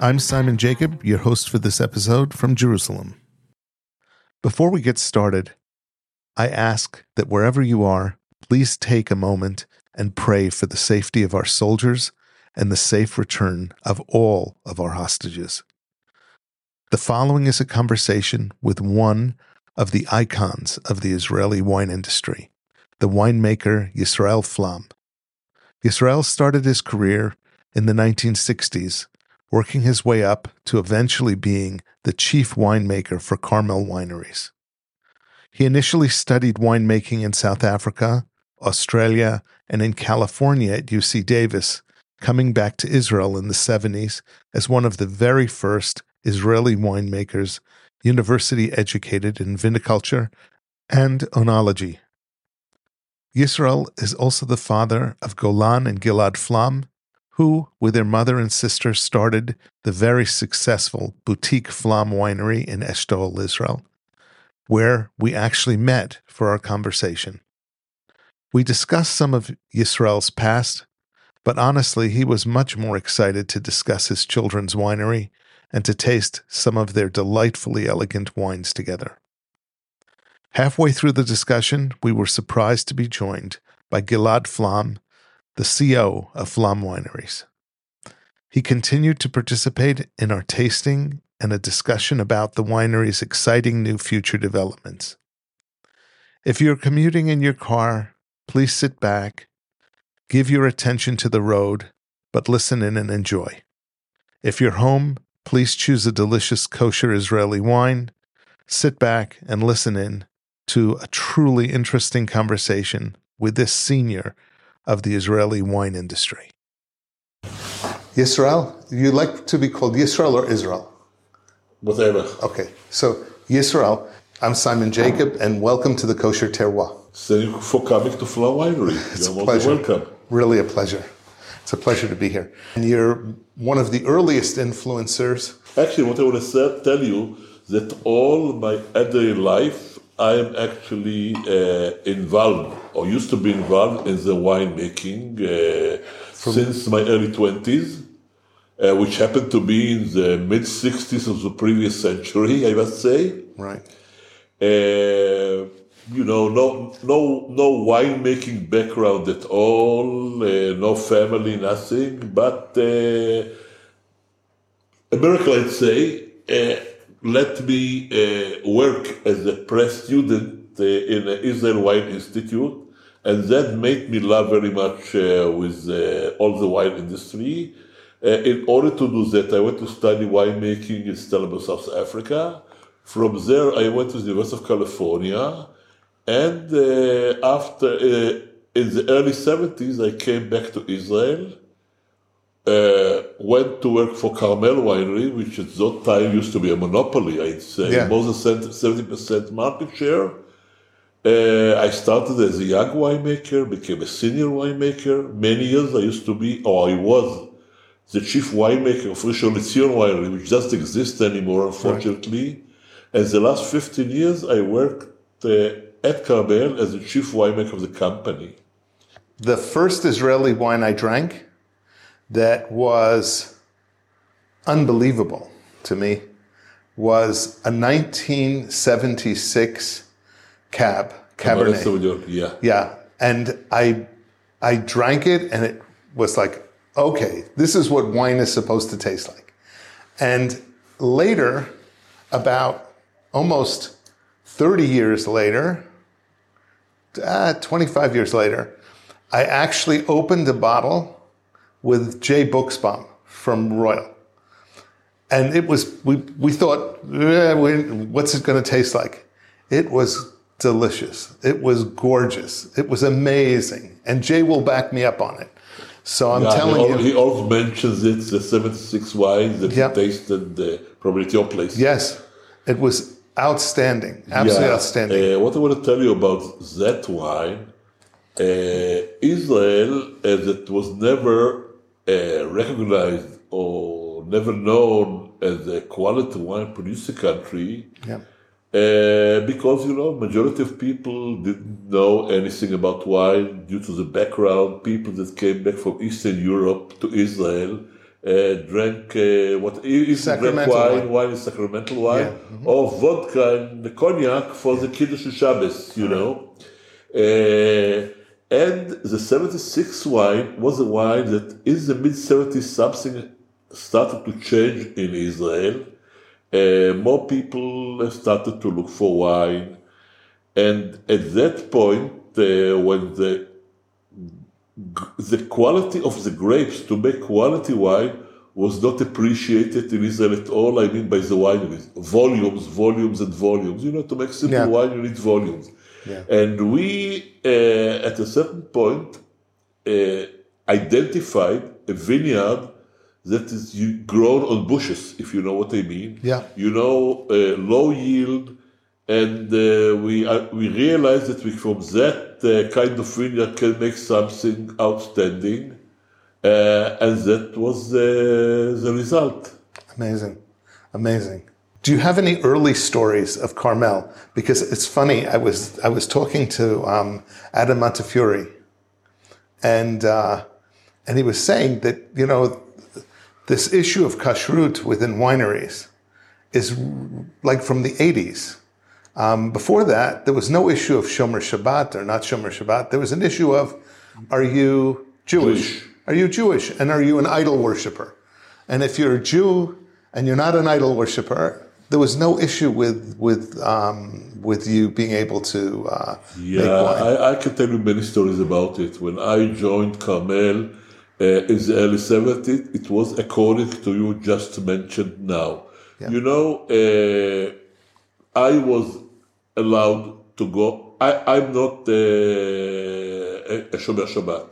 I'm Simon Jacob, your host for this episode from Jerusalem. Before we get started, I ask that wherever you are, please take a moment and pray for the safety of our soldiers and the safe return of all of our hostages. The following is a conversation with one of the icons of the Israeli wine industry, the winemaker Yisrael Flam. Yisrael started his career in the 1960s, working his way up to eventually being the chief winemaker for Carmel Wineries. He initially studied winemaking in South Africa, Australia, and in California at UC Davis, coming back to Israel in the 70s as one of the very first Israeli winemakers, university educated in viniculture and oenology. Yisrael is also the father of Golan and Gilad Flam, who, with their mother and sister, started the very successful Boutique Flam Winery in Eshtaol, Israel, where we actually met for our conversation. We discussed some of Yisrael's past, but honestly, he was much more excited to discuss his children's winery and to taste some of their delightfully elegant wines together. Halfway through the discussion, we were surprised to be joined by Gilad Flam, the CEO of Flam Wineries. He continued to participate in our tasting and a discussion about the winery's exciting new future developments. If you're commuting in your car, please sit back, give your attention to the road, but listen in and enjoy. If you're home, please choose a delicious kosher Israeli wine, sit back and listen in to a truly interesting conversation with this senior of the Israeli wine industry. Yisrael, you like to be called Yisrael or Israel? Whatever. Okay, so Yisrael, I'm Simon Jacob, and welcome to the Kosher Terroir. Thank you for coming to Flam Winery. It's You're a pleasure. welcome. Really a pleasure. It's a pleasure to be here. And you're one of the earliest influencers. Actually, what I want to tell you that all my other life, I am actually uh, involved or used to be involved in the winemaking uh, since my early 20s, uh, which happened to be in the mid 60s of the previous century, I must say. Right. Uh, you know, no, no, no winemaking background at all, uh, no family, nothing. But uh, a miracle, I'd say, uh, let me uh, work as a press student uh, in the Israel Wine Institute, and that made me love very much uh, with uh, all the wine industry. Uh, in order to do that, I went to study winemaking in Stellenbosch, South Africa. From there, I went to the University of California, and uh, after in the early 70s, I came back to Israel uh, went to work for Carmel Winery, which at that time used to be a monopoly, I'd say, Yeah. more than 70% market share. Uh, I started as a young winemaker, became a senior winemaker. Many years I used to be, or I was, the chief winemaker of Rishon LeZion Winery, which doesn't exist anymore, unfortunately. And the last 15 years, I worked uh, at Carmel as the chief winemaker of the company. The first Israeli wine I drank that was unbelievable to me was a 1976 cab Cabernet. Cabernet. Yeah. Yeah, and I I drank it and it was like, okay, this is what wine is supposed to taste like. And later, about almost 30 years later, uh, 25 years later, I actually opened a bottle with Jay Buxbaum from Royal. And it was, we, we thought, eh, we, what's it going to taste like? It was delicious. It was gorgeous. It was amazing. And Jay will back me up on it. So I'm Yeah, telling he, you. he also mentions it, the 76 wines that Yeah. he tasted uh, probably at your place. yes, it was outstanding. Absolutely Yeah. outstanding. Uh, what I want to tell you about that wine, uh, Israel, as it was never uh, recognized or never known as a quality wine producing country, yeah. Uh, because you know, majority of people didn't know anything about wine due to the background. People that came back from Eastern Europe to Israel uh, drank uh, what is drank wine, wine. is sacramental wine, Yeah. Mm-hmm. or vodka and cognac for the Kiddush Shabbos, you know. Uh, and the 76 wine was a wine that in the mid 70s something started to change in Israel. Uh, more people started to look for wine. And at that point, uh, when the the quality of the grapes to make quality wine was not appreciated in Israel at all. I mean by the wineries, volumes, volumes, and volumes. You know, to make simple Yeah. wine, you need volumes. Yeah. And we, uh, at a certain point, uh, identified a vineyard that is grown on bushes, if you know what I mean. Yeah. You know, uh, low yield, and uh, we uh, we realized that we from that uh, kind of vineyard can make something outstanding, uh, and that was the result. Amazing. Amazing. Do you have any early stories of Carmel? Because it's funny, I was I was talking to um, Adam Montefiore, and uh, and he was saying that you know this issue of kashrut within wineries is like from the 80s. Um, before that, there was no issue of Shomer Shabbat or not Shomer Shabbat. There was an issue of are you Jewish? Jewish. Are you Jewish? And are you an idol worshiper? And if you're a Jew and you're not an idol worshiper, there was no issue with with um, with you being able to uh, Yeah. I, I can tell you many stories about it. When I joined Carmel uh, in the early 70s, it was according to you just mentioned now. You know, uh, I was allowed to go. I, I'm not uh, a, Shomer Shabbat,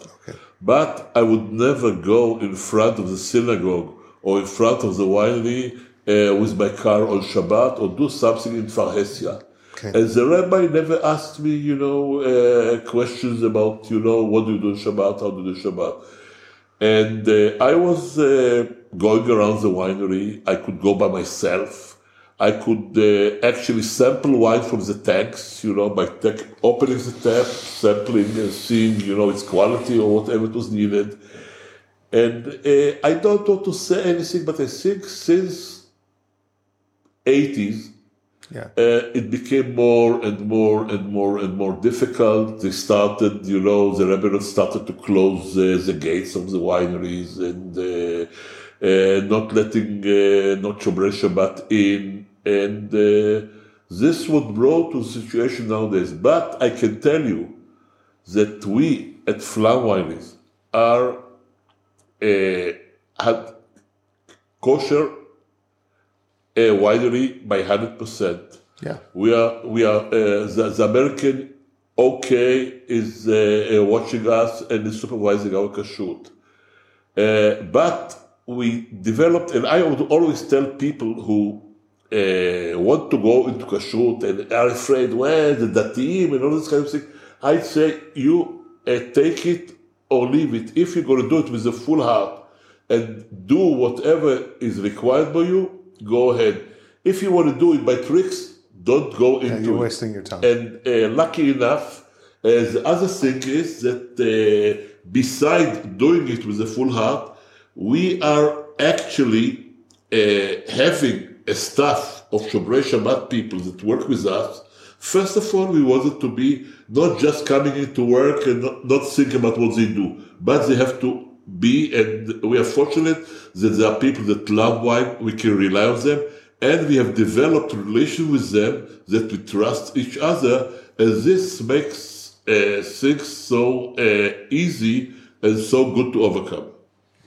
but I would never go in front of the synagogue or in front of the winery uh, with my car on Shabbat or do something in Farhesia. Okay. And the rabbi never asked me, you know, uh, questions about, you know, what do you do in Shabbat, how do you do Shabbat. And uh, I was uh, going around the winery. I could go by myself. I could uh, actually sample wine from the tanks, you know, by tech, opening the tap, sampling and seeing, you know, its quality or whatever it was needed. And uh, I don't want to say anything, but I think since 80s, yeah, uh, it became more and more and more and more difficult. They started, you know, the rebels started to close uh, the gates of the wineries and uh, uh, not letting uh, not Shomer Shabbat in. And uh, this would brought to the situation nowadays. But I can tell you that we at Flam Wineries are uh, had kosher a winery by hundred percent. yeah, We are we are uh, the, the American OK is uh, uh, watching us and is supervising our kashrut. Uh, but we developed, and I would always tell people who uh, want to go into kashrut and are afraid, well, the datim and all this kind of thing. I'd say you uh, take it or leave it. If you're going to do it with a full heart and do whatever is required by you, go ahead. If you want to do it by tricks, don't go into you're it. wasting your time. And uh, lucky enough, uh, the other thing is that uh, beside doing it with a full heart, we are actually uh, having a staff of Shomer Shabbat people that work with us. First of all, we wanted to be not just coming into work and not, not think about what they do, but they have to be, and we are fortunate that there are people that love wine, we can rely on them, and we have developed a relation with them that we trust each other, and this makes uh, things so uh, easy and so good to overcome.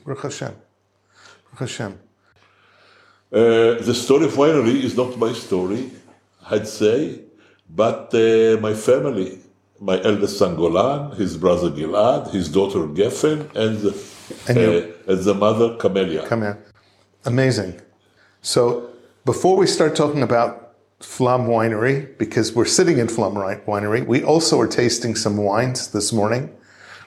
Baruch Hashem. Baruch Hashem. Uh, the story of winery is not my story, I'd say, but uh, my family, my eldest son Golan, his brother Gilad, his daughter Geffen, and the, And uh, and the mother Camelia. Come here. Amazing. So before we start talking about Flam Winery, because we're sitting in Flam Ri- Winery, we also are tasting some wines this morning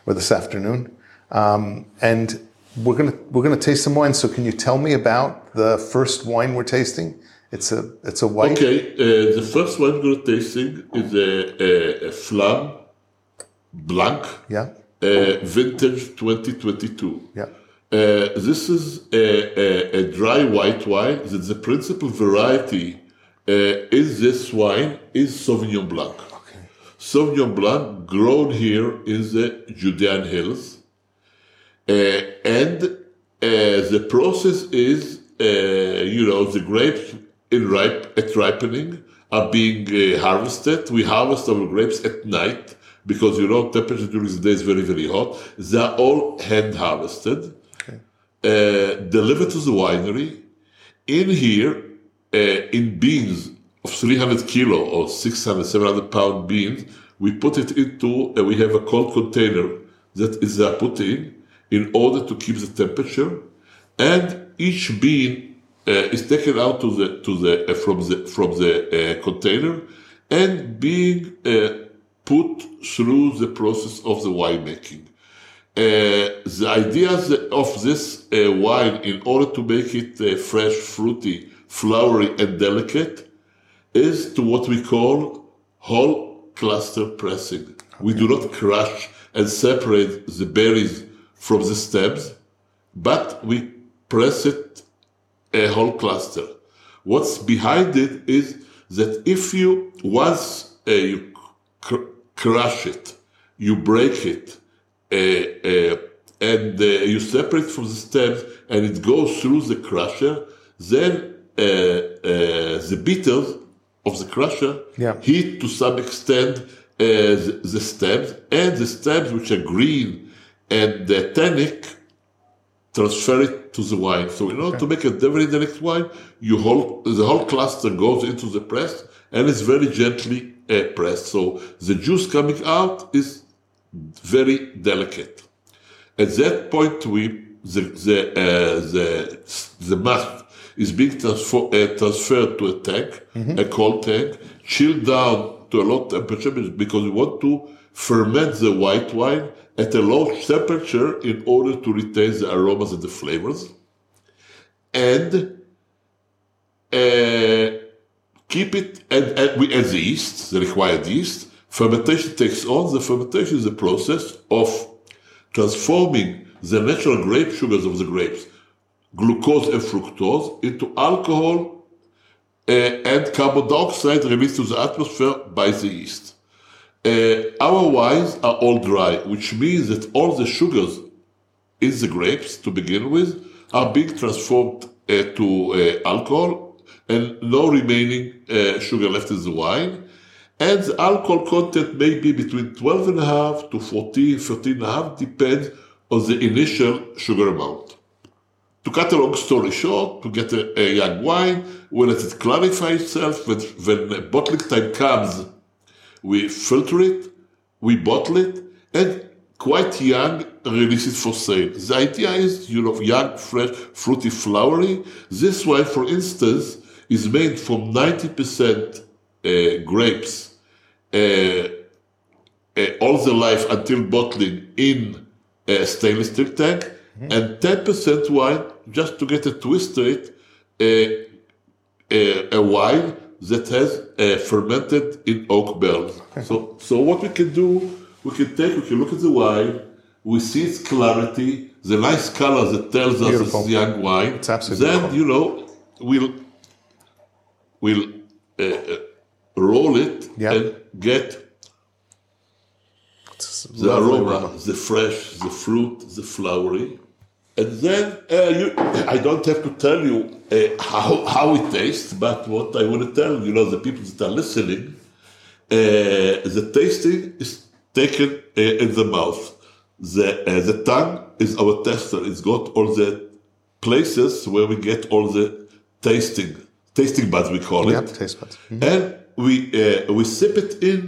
or this afternoon, um, and we're gonna we're gonna taste some wine. So can you tell me about the first wine we're tasting? It's a it's a white. Okay, uh, the first wine we're tasting is a, a, a Flam Blanc Yeah. Uh, Vintage 2022. Yeah. Uh, this is a, a, a, dry white wine. That the principal variety uh, in this wine is Sauvignon Blanc. Okay. Sauvignon Blanc grown here in the Judean hills. Uh, and uh, the process is, uh, you know, the grapes in ripe at ripening are being uh, harvested. We harvest our grapes at night because you know temperature during the day is very very hot. They are all hand harvested, Okay. uh, delivered to the winery. In here, uh, in beans of 300 kilo or 600 700 pound beans, we put it into. Uh, we have a cold container that is uh, put in in order to keep the temperature, and each bean uh, is taken out to the to the uh, from the from the uh, container and being uh, put through the process of the winemaking. Uh, the idea of this uh, wine, in order to make it uh, fresh, fruity, flowery, and delicate, is to what we call whole cluster pressing. We do not crush and separate the berries from the stems, but we press it a whole cluster. What's behind it is that if you once uh, you cr- crush it, you break it, uh, uh, and uh, you separate from the stems, and it goes through the crusher, then uh, uh, the bitters of the crusher Yeah. heat to some extent uh, the, the stems, and the stems which are green and uh, tannic transfer it to the wine. So in order to make a very delicate wine, you hold the whole cluster goes into the press and it's very gently pressed. So the juice coming out is very delicate. At that point, we the the uh, the the mast is being transfer, uh, transferred to a tank, a cold tank, chilled down to a low temperature because we want to ferment the white wine at a low temperature in order to retain the aromas and the flavors. And uh, keep it, and, and we add the yeast, the required yeast. Fermentation takes on. The fermentation is a process of transforming the natural grape sugars of the grapes, glucose and fructose, into alcohol uh, and carbon dioxide released to the atmosphere by the yeast. Uh, our wines are all dry, which means that all the sugars in the grapes to begin with are being transformed uh, to alcohol and no remaining uh, sugar left in the wine. And the alcohol content may be between 12.5 to 14, 13.5, depends on the initial sugar amount. To cut a long story short, to get a, a young wine, when it clarifies itself, when, when bottling time comes, we filter it, we bottle it, and quite young, release it for sale. The idea is, you know, young, fresh, fruity, flowery. This wine, for instance, is made from 90% uh, grapes uh, uh, all the life until bottling in a stainless steel tank, and 10% wine just to get a twist to it, a, a, a wine that has uh, fermented in oak barrels. So, so what we can do, we can take, we can look at the wine, we see its clarity, the nice color that tells us Beautiful. it's young wine. It's absolutely Then, beautiful. you know, we'll, we'll uh, uh, roll it Yeah. and get the lovely aroma, the fresh, the fruit, the flowery. And then uh, you, I don't have to tell you uh, how, how it tastes, but what I want to tell you know the people that are listening, uh, the tasting is taken uh, in the mouth. The uh, the tongue is our tester. It's got all the places where we get all the tasting tasting buds we call Yeah, it taste buds. and we uh, we sip it in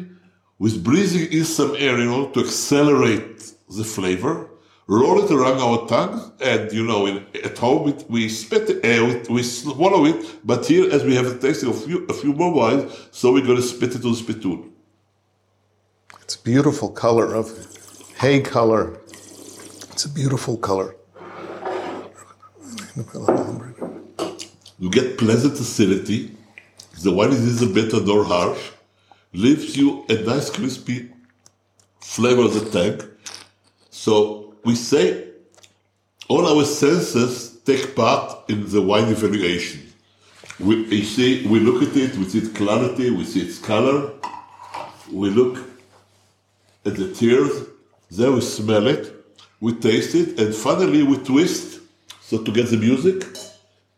with breathing in some air to accelerate the flavor. Roll it around our tongue, and you know, in, at home it, we spit it, uh, we, we swallow it. But here, as we have a tasting of few, a few more wines, so we're going to spit it to the spittoon. It's a beautiful color of hay color. It's a beautiful color. You get pleasant acidity. The wine is neither bitter nor harsh. Leaves you a nice crispy flavor of the tank. So we say all our senses take part in the wine evaluation. We you see, we look at it, we see its clarity, we see its color, we look at the tears, then we smell it, we taste it, and finally we twist so to get the music.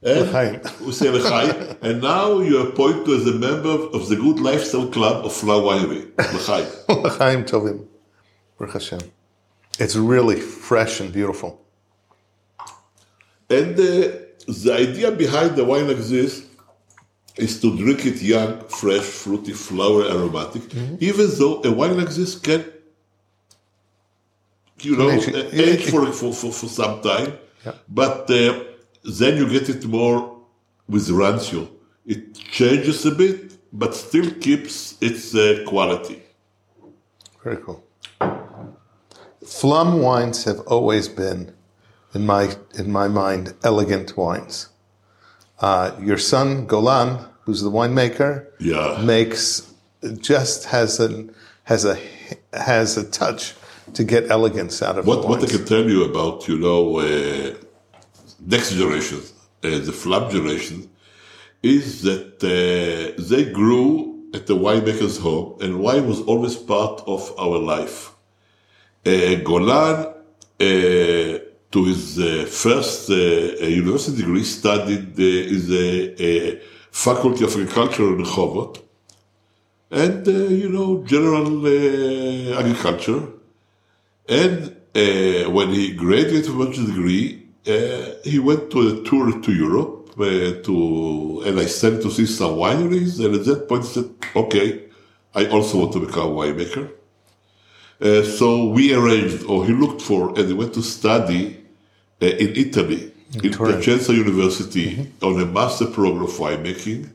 And L'chaim. we say L'chaim. and now you are appointed as a member of the Good Lifestyle Club of Flam Winery. L'chaim. L'chaim tovim. Baruch Hashem. It's really fresh and beautiful. And uh, the idea behind the wine like this is to drink it young, fresh, fruity, flower aromatic, even though a wine like this can, you know, Age- age for, for, for, for some time, Yeah. but uh, then you get it more with rancio. It changes a bit, but still keeps its uh, quality. Very cool. Flam wines have always been, in my in my mind, elegant wines. Uh, your son Golan, who's the winemaker, Yeah. makes just has a has a has a touch to get elegance out of What, what I can tell you about, you know, uh, next generation, uh, the Flam generation, is that uh, they grew at the winemaker's home, and wine was always part of our life. Uh, Golan, uh, to his uh, first uh, university degree, studied in the Faculty of Agriculture in Rehovot, and, you know, general agriculture. And when he graduated from his degree, uh, he went to a tour to Europe uh, to, and I sent to see some wineries. And at that point, he said, "Okay, I also want to become a winemaker." Uh, so we arranged, or he looked for, and he went to study uh, in Italy, in Turin. Piacenza University, on a master program of winemaking.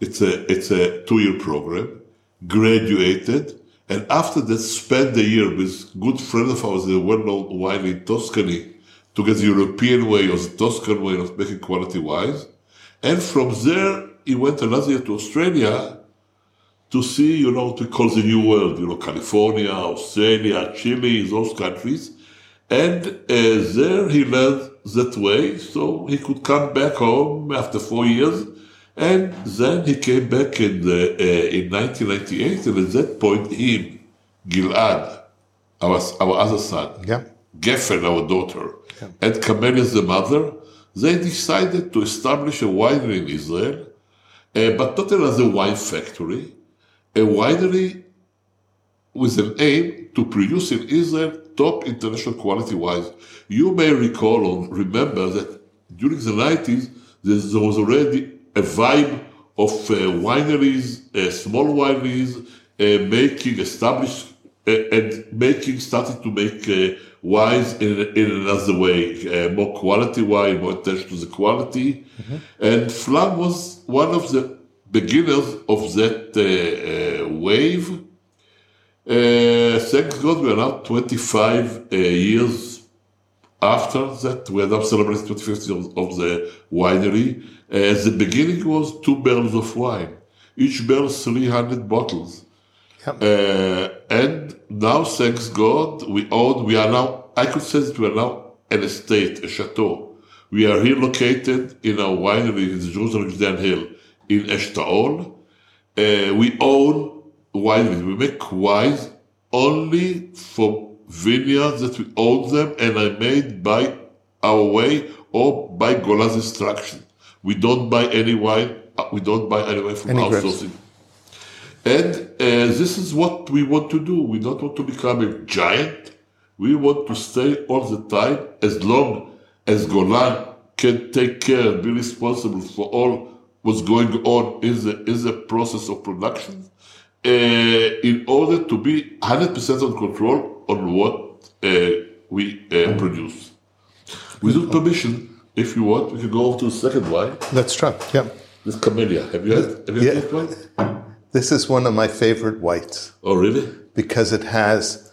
It's a it's a two year program. Graduated, and after that, spent a year with good friend of ours, a well known wine in Tuscany, to get the European way or the Tuscan way of making quality wines. And from there, he went another year to Australia to see, you know, what we call the New World, you know, California, Australia, Chile, those countries. And uh, there he learned that way, so he could come back home after four years. And then he came back in, the, uh, in 1998, and at that point, him, Gilad, our, our other son, Yeah. Geffen, our daughter, and Camelia, the mother, they decided to establish a winery in Israel, uh, but not another wine factory, a winery with an aim to produce in Israel top international quality wines. You may recall or remember that during the 90s, there was already a vibe of uh, wineries, uh, small wineries, uh, making established and making, starting to make uh, wines in, in another way, uh, more quality wine, more attention to the quality. And Flam was one of the beginners of that uh, uh, wave. Uh, thank God we are now 25 uh, years after that. We are now celebrating 25th year of, of the winery. The beginning was two barrels of wine, each barrel 300 bottles. Yep. Uh, and now, thanks God, we own, we are now, I could say that we are now an estate, a chateau. We are here located in our winery in the Jerusalem Judean Hill in Eshtaol. Uh, we own wineries. We make wines only from vineyards that we own them and are made by our way or by Golan's instruction. We don't buy any wine. uh, We don't buy any wine from Any grapes. And uh, this is what we want to do. We don't want to become a giant. We want to stay all the time as long as Golan can take care and be responsible for all what's going on in the, in the process of production uh, in order to be 100% on control on what uh, we uh, produce. With your permission, if you want, we can go to the second wine. Let's try. Yeah. This Camellia. Have you had, have you Yeah. this wine? This is one of my favorite whites Oh, really? because it has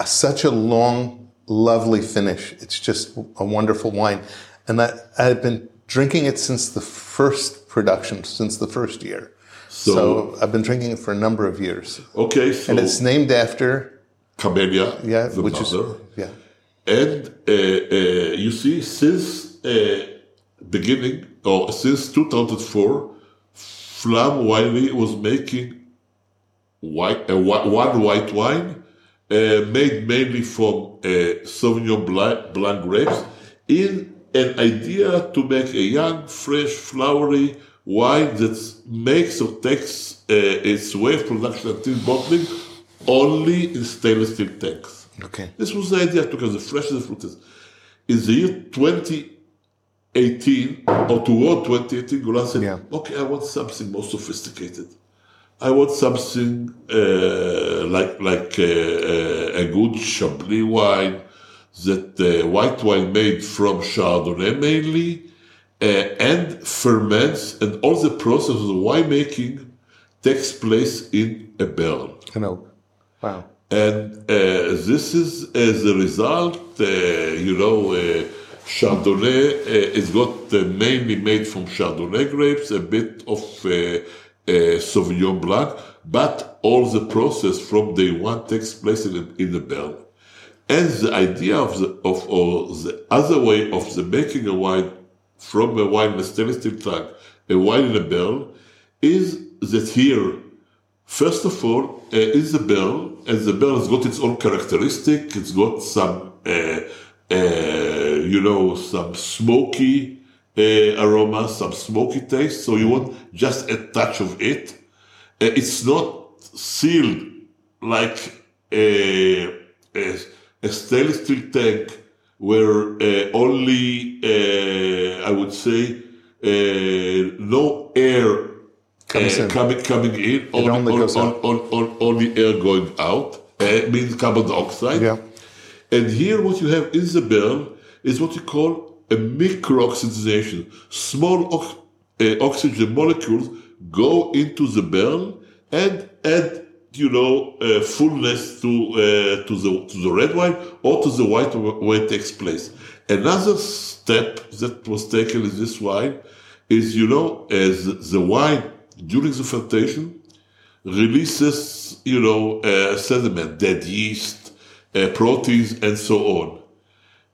a, such a long, lovely finish. It's just a wonderful wine. And I, I've been drinking it since the first production, since the first year. So, So- I've been drinking it for a number of years. Okay, so And it's named after, Camellia, yeah, the which mother. is, yeah. and uh, uh, you see, since uh, beginning or since 2004, Flam Winery was making white, uh, one white wine uh, made mainly from uh, Sauvignon Blanc, Blanc grapes in an idea to make a young, fresh, flowery wine that makes or takes uh, its way of production until bottling only in stainless steel tanks. Okay. This was the idea because the fresh the fruit is. In the year 2018 or toward 2018, Golan said, Yeah. okay, I want something more sophisticated. I want something uh, like like uh, uh, a good Chablis wine, that uh, white wine made from Chardonnay mainly, uh, and ferments, and all the process of the winemaking takes place in a barrel. An oak. Wow. And uh, this is as a result, uh, you know, uh, Chardonnay uh, is got uh, mainly made from Chardonnay grapes, a bit of uh, Sauvignon Blanc, but all the process from day one takes place in, in the barrel. And the idea of the of or the other way of the making a wine from a wine in a stainless steel tank, a wine in a barrel, is that here First of all, uh, is the barrel, and the barrel has got its own characteristic. It's got some, uh, uh, you know, some smoky uh, aroma, some smoky taste. So you want just a touch of it. Uh, it's not sealed like a, a, a stainless steel tank where uh, only, uh, I would say, uh, no air in. coming coming in, only, only on- on- on- on- only air going out, uh, means carbon dioxide. Yeah. And here, what you have in the barrel is what you call a micro-oxidization. Small ox- uh, oxygen molecules go into the barrel and add, you know, uh, fullness to uh, to the to the red wine or to the white wh- where it takes place. Another step that was taken in this wine is, you know, as the wine during the fermentation releases, you know, uh, sediment, dead yeast, uh, proteins, and so on.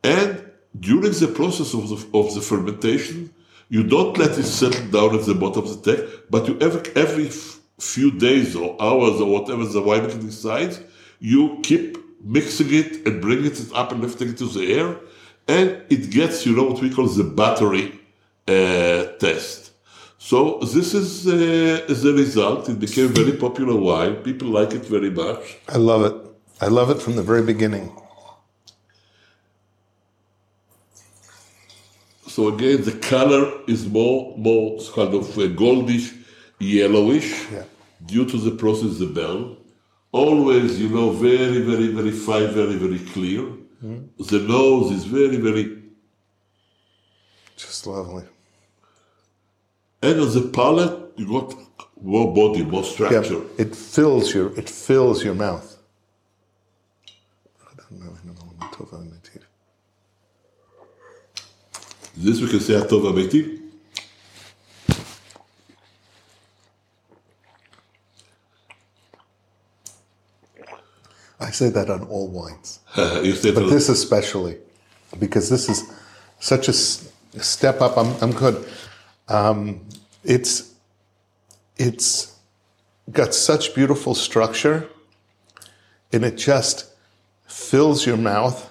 And during the process of the, of the fermentation, you don't let it settle down at the bottom of the tank, but you every, every few days or hours or whatever the winemaker decides, you keep mixing it and bringing it up and lifting it to the air, and it gets, you know, what we call the battery uh, test. So this is uh, the result. It became very popular wine. People like it very much. I love it. I love it from the very beginning. So again, the color is more more kind of goldish, yellowish, Yeah. due to the process of the bell. Always, you know, very, very, very fine, very, very clear. Hmm. The nose is very, very, Just lovely. and on the palate, you got more body, more Yeah. structure. It fills your it fills your mouth. This we can say Atov Ametiv. I say that on all wines. But this especially, because this is such a s- step up. I'm, I'm good. Um, it's it's got such beautiful structure, and it just fills your mouth,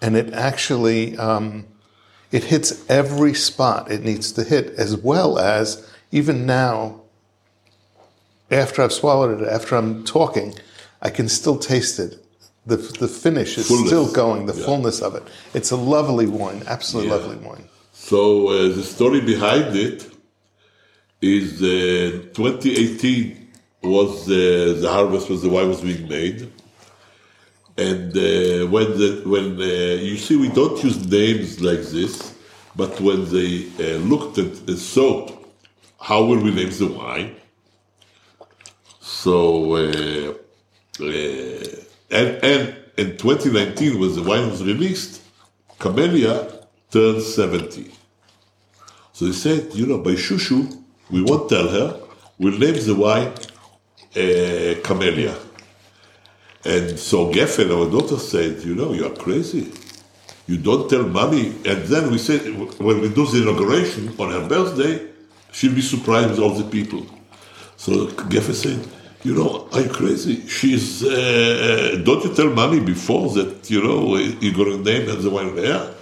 and it actually um, it hits every spot it needs to hit, as well as even now. After I've swallowed it, after I'm talking, I can still taste it. The, the finish is Fullness. still going, the Yeah. fullness of it. It's a lovely wine, absolutely Yeah. lovely wine. So uh, the story behind it is uh, 2018 was uh, the harvest was the wine was being made, and uh, when the when uh, you see we don't use names like this, but when they uh, looked at and thought, how will we name the wine? So uh, uh, and and in 2019 when the wine was released, Camellia turned 70. So they said, you know, by Shushu, we won't tell her, we'll name the wine uh, Camellia. And so Geffen, our daughter, said, you know, you are crazy. you don't tell mommy. And then we said, when we do the inauguration on her birthday, she'll be surprised with all the people. So Geffen said, you know, are you crazy? She's, uh, don't you tell mommy before that, you know, you're going to name her the wine hair?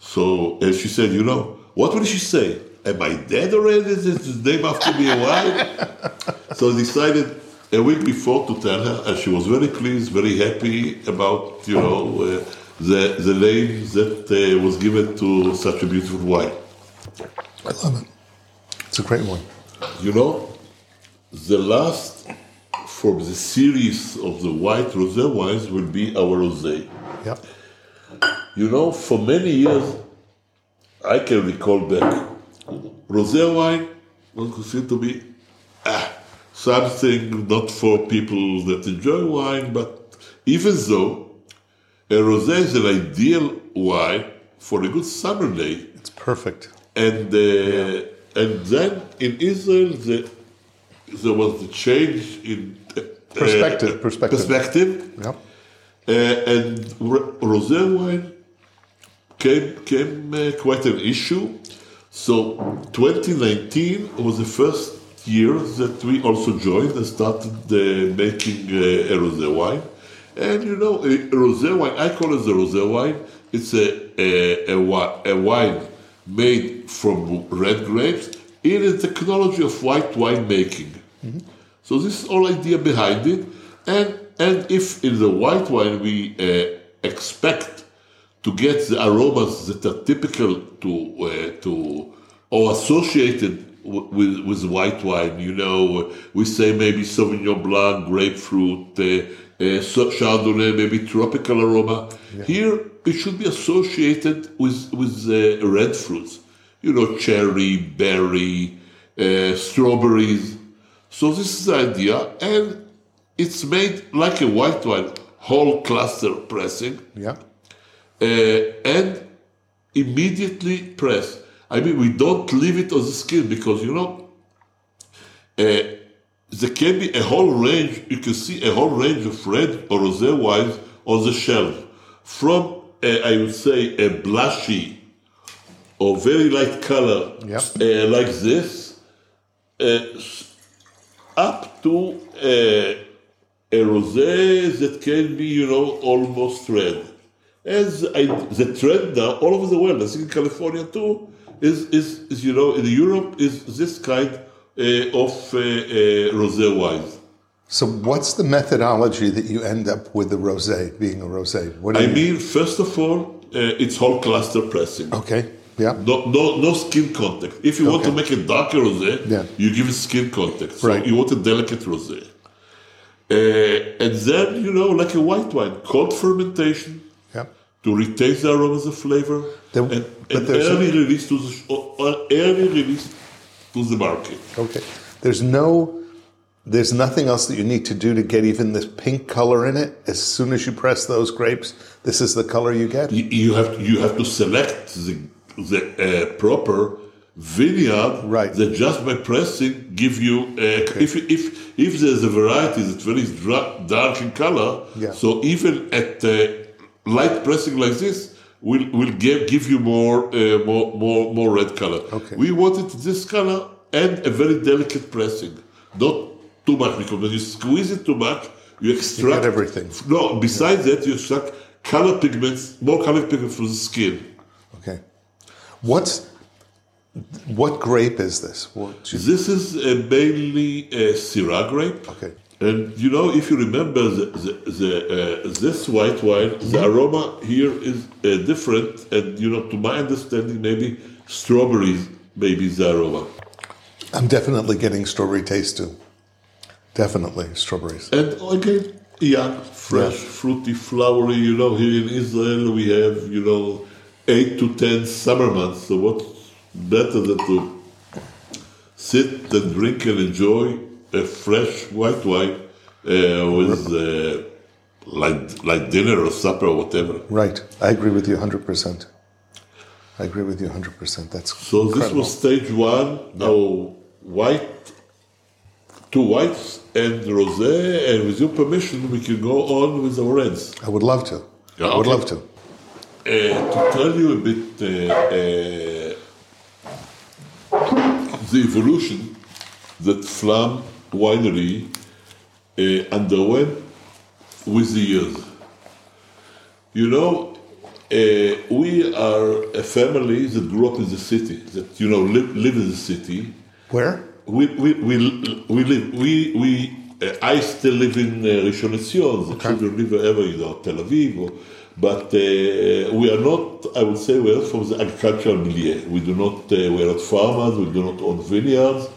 So and she said, you know, what will she say? Am I dead already? Is his name after me a wine? so decided a week before to tell her, and she was very pleased, very happy about, you know, uh, the, the name that uh, was given to such a beautiful wine. I love it. It's a great one. You know, the last from the series of the white rosé wines will be our rosé. Yep. You know, for many years, I can recall back, rosé wine was considered to be ah, something not for people that enjoy wine, but even though a rosé is an ideal wine for a good summer day, It's perfect. and uh, and then in Israel the, there was the change in uh, Perspective, perspective. perspective, Yep. uh, and rosé wine came came uh, quite an issue. So 2019 was the first year that we also joined and started uh, making uh, a rosé wine. And you know, a rosé wine, I call it the rosé wine. It's a, a, a, a wine made from red grapes in the technology of white wine making. So this is all idea behind it. And, and if in the white wine we uh, expect to get the aromas that are typical to uh, to or associated with with white wine. You know, we say maybe Sauvignon Blanc, grapefruit, uh, uh, Chardonnay, maybe tropical aroma. Here, it should be associated with with uh, red fruits. You know, cherry, berry, uh, strawberries. So this is the idea, and it's made like a white wine, whole cluster pressing Yep. uh, and immediately press. I mean, we don't leave it on the skin because you know uh, there can be a whole range. You can see a whole range of red or rosé wines on the shelf, from uh, I would say a blushy or very light color, Yep. uh, like this, uh, up to uh, a rosé that can be, you know, almost red. As I, the trend now all over the world, I think in California too, is, is, is you know, in Europe is this kind uh, of uh, uh, rosé wine. So, what's the methodology that you end up with the rosé being a rosé? What do I you mean, first of all, uh, it's whole cluster pressing. Okay. Yeah. No, no, no skin contact. If you want to make a darker rosé, Yeah. you give it skin contact. So Right. you want a delicate rosé. Uh, and then, you know, like a white wine, cold fermentation Yeah. to retain the aromas of the flavor There- and, but and there's a- early release to the or release to the market. Okay. There's no. There's nothing else that you need to do to get even this pink color in it. As soon as you press those grapes, this is the color you get. You, you have to, you have to select the the uh, proper vineyard Right. that just by pressing give you uh, if if if there's a variety that's very dark in color Yeah. so even at uh, light pressing like this will will give give you more uh, more more more red color Okay. we wanted this color and a very delicate pressing not too much because when you squeeze it too much you extract everything. no besides that you extract color pigments more color pigments from the skin Okay. What's what grape is this? What This is uh, mainly a Syrah grape. okay. And you know, if you remember the, the, the, uh, this white wine, the aroma here is uh, different. And you know, to my understanding, maybe strawberries, maybe the aroma. I'm definitely getting strawberry taste too. Definitely strawberries. And again, young, fresh, Yeah. fruity, flowery. You know, here in Israel we have you know eight to ten summer months. So what's better than to sit and drink and enjoy a fresh white wine uh, with uh, like like dinner or supper or whatever. Right. I agree with you 100%. I agree with you 100%. That's So this was stage one. Now white, two whites and rosé, and with your permission, we can go on with our reds. I would love to. Yeah, I would love to. to tell you a bit uh, uh, the evolution that Flam Winery uh, underwent with the years. You know, uh, we are a family that grew up in the city, that you know live, live in the city. Where? We we we, we live we we. Uh, I still live in uh, Rishon LeZion. The children live wherever, you know, Tel Aviv. Or, but uh, we are not. I would say we are from the agricultural milieu. We do not. Uh, we are not farmers. We do not own vineyards.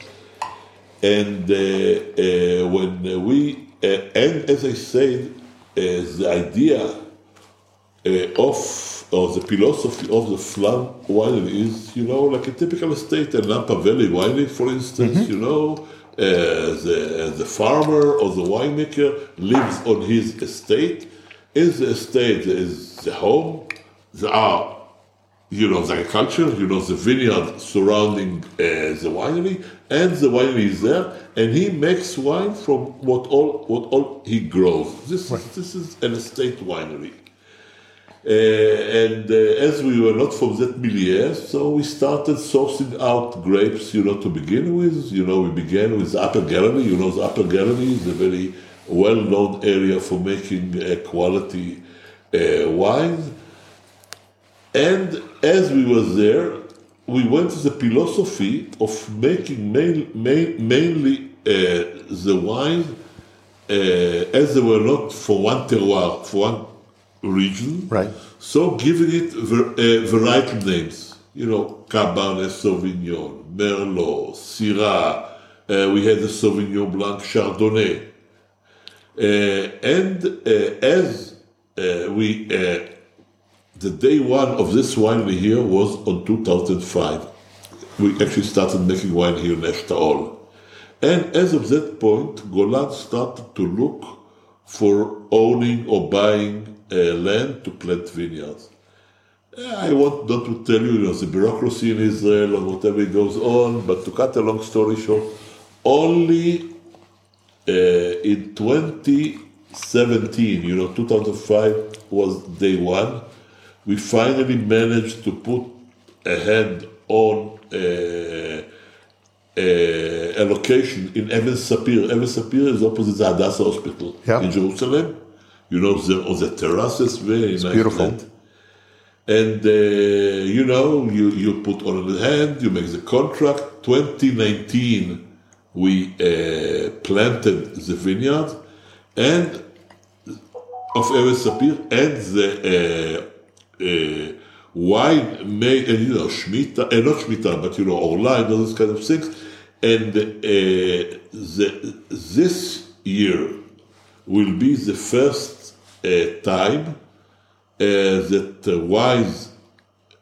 And uh, uh, when we uh, and as I said, uh, the idea uh, of or the philosophy of the Flam winery is, you know, like a typical estate, a Napa Valley winery, for instance, you know, uh, the, the farmer or the winemaker lives on his estate. In the estate, there is the home, there are, you know, the agriculture, you know, the vineyard surrounding uh, the winery, and the winery is there, and he makes wine from what all what all he grows. This this is an estate winery. Uh, and uh, as we were not from that milieu, so we started sourcing out grapes, you know, to begin with. You know, we began with Upper Galilee. You know, the Upper Galilee is a very well-known area for making uh, quality uh, wine. And as we were there, we went to the philosophy of making main, main, mainly uh, the wine uh, as they were not for one terroir, for one region. Right. So giving it ver- uh, varietal names, you know, Cabernet Sauvignon, Merlot, Syrah. Uh, we had the Sauvignon Blanc, Chardonnay, uh, and uh, as uh, we, uh, the day one of this winery here was on 2005. We actually started making wine here in Eshtaol. And as of that point, Golan started to look for owning or buying uh, land to plant vineyards. I want not to tell you, you know, the bureaucracy in Israel and whatever goes on, but to cut a long story short, only uh, in 2017, you know, 2005 was day one, we finally managed to put a hand on uh, uh, a location in Even Sapir. Even Sapir is opposite the Hadassah Hospital Yeah. in Jerusalem. You know, the, on the terraces, very nice beautiful. land. And, uh, you know, you, you put on the hand, you make the contract. 2019, we uh, planted the vineyard and of Eretz Sapir and the uh, wine made, and you know, Shemitah, uh, not Shemitah, but you know, Orla and all those kind of things. And uh, the, this year will be the first uh, time uh, that uh, wines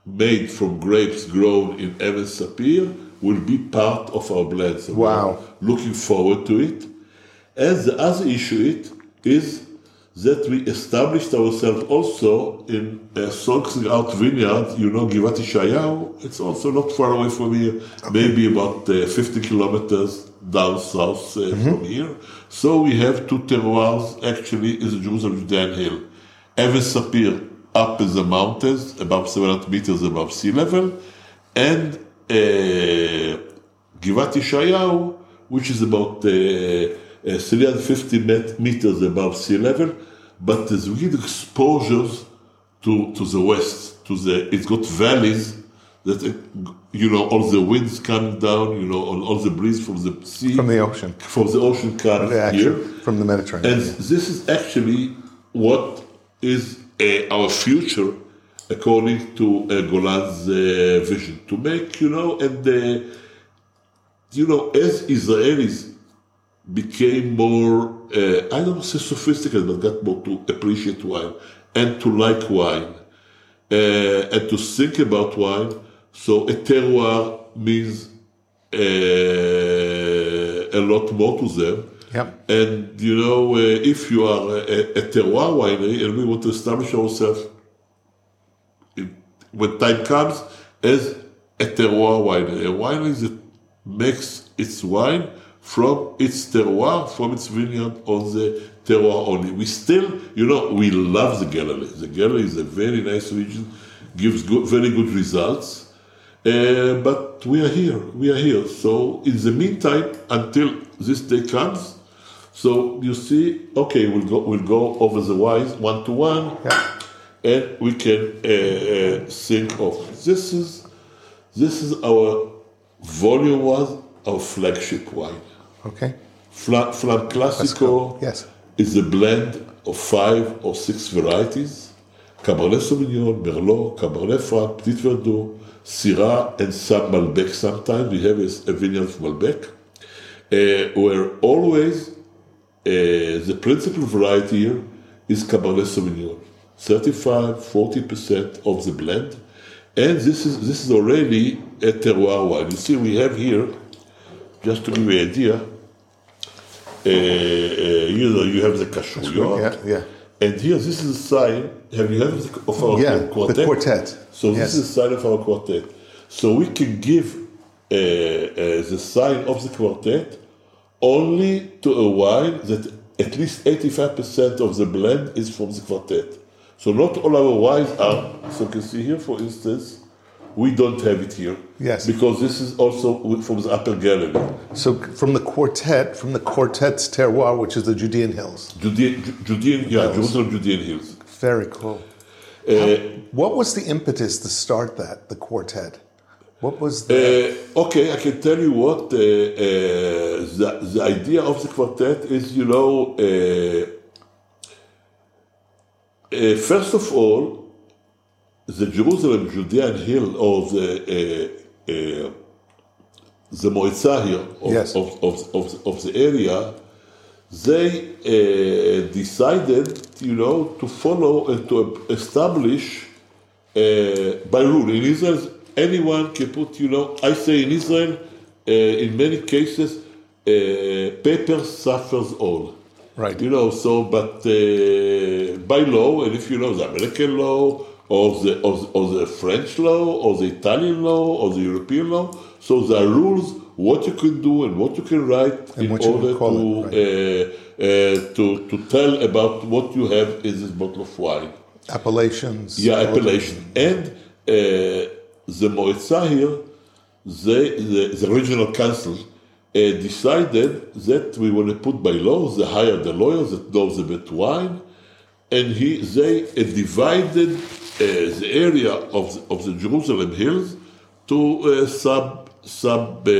made from grapes grown in Even Sapir will be part of our blend. So Wow. Looking forward to it. And the other issue it is that we established ourselves also in a sourcing out vineyard, you know, Givat Yeshayahu, it's also not far away from here, maybe about uh, 50 kilometers down south uh, from here. So we have two terroirs actually in the Jerusalem Judean Hill. Even Sapir up in the mountains, about 700 meters above sea level, and uh, Givat Yeshayahu, which is about uh, uh, 350 met- meters above sea level, but there's with exposures to, to the west, to the, it's got valleys that, uh, you know, all the winds coming down, you know, all, all the breeze from the sea, From the ocean. from the ocean comes Yeah, here. from the Mediterranean. And this is actually what is uh, our future, according to uh, Golan's uh, vision, to make, you know, and, uh, you know, as Israelis became more, uh, I don't say sophisticated, but got more to appreciate wine and to like wine uh, and to think about wine. So a terroir means uh, a lot more to them. Yep. And you know, uh, if you are a, a terroir winery and we want to establish ourselves in, when time comes as a terroir winery, a winery that makes its wine from its terroir, from its vineyard on the terroir only. We still, you know, we love the Galilee. The Galilee is a very nice region, gives good, very good results. Uh, but we are here, we are here. So in the meantime, until this day comes, so you see, okay, we'll go, we'll go over the wise one to one, Yeah. and we can uh, uh, think of this is this is our volume one, our flagship wine. Okay. Flam, Flam Classico Yes. is a blend of five or six varieties Cabernet Sauvignon, Merlot, Cabernet Franc, Petit Verdot, Syrah, and some Malbec sometimes. We have a, a vineyard of Malbec, uh, where always uh, the principal variety here is Cabernet Sauvignon. 35, 40% of the blend. And this is, this is already a terroir wine. You see, we have here, just to give you an idea, you know, you have the Cachouillon. Yeah, yeah. And here, this is a sign. Have you heard of our Yeah, quartet? the quartet. So Yes. this is a sign of our quartet. So we can give uh, uh, the sign of the quartet only to a wine that at least 85% of the blend is from the quartet. So not all our wines are. So you can see here, for instance, we don't have it here. Yes. Because this is also from the upper Galilee. So from the quartet, from the quartet's terroir, which is the Judean hills. Judean, Ju- Judean yeah, Hills. Jerusalem Judean Hills. Very cool. Uh, What was the impetus to start that, the quartet? What was the. Uh, okay, I can tell you what uh, uh, the, the idea of the quartet is. You know, uh, uh, first of all, the Jerusalem Judean Hill or the uh, uh, the Moitza here of, Yes. of, of, of, of the area, they uh, decided, you know, to follow and to establish uh, by rule. In Israel, anyone can put, you know, I say in Israel, uh, in many cases, uh, paper suffers all. Right. You know, so, but uh, by law, and if you know the American law, or the, or, the- the French law, or the Italian law, or the European law, so there are rules what you can do and what you can write And in what you order can to, it, uh, uh, to, to tell about what you have in this bottle of wine. appellations? Yeah, all of appellation. And uh, the Moitza here, they, the, the regional council, uh, decided that we want to put by law, they hired the lawyers that knows about wine, and he, they uh, divided the area of the, of the Jerusalem hills to uh, sub sub uh,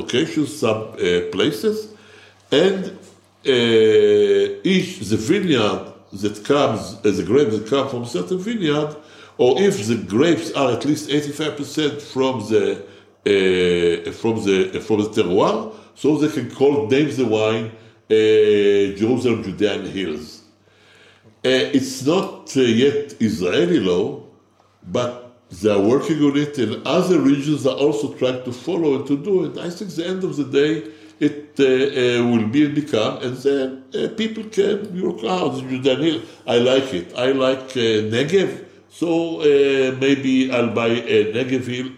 locations, sub uh, places, and uh, each the vineyard that comes, uh, the grapes that come from a certain vineyard, or if the grapes are at least 85% from the uh, from the from the terroir, so they can call names the wine uh, Jerusalem Judean Hills. Uh, it's not uh, yet Israeli law, but they are working on it, and other regions are also trying to follow and to do it. I think the end of the day, it uh, uh, will be and become, and then uh, people can ah, the Judean Hill. I like it. I like uh, Negev, so uh, maybe I'll buy a Negev Hill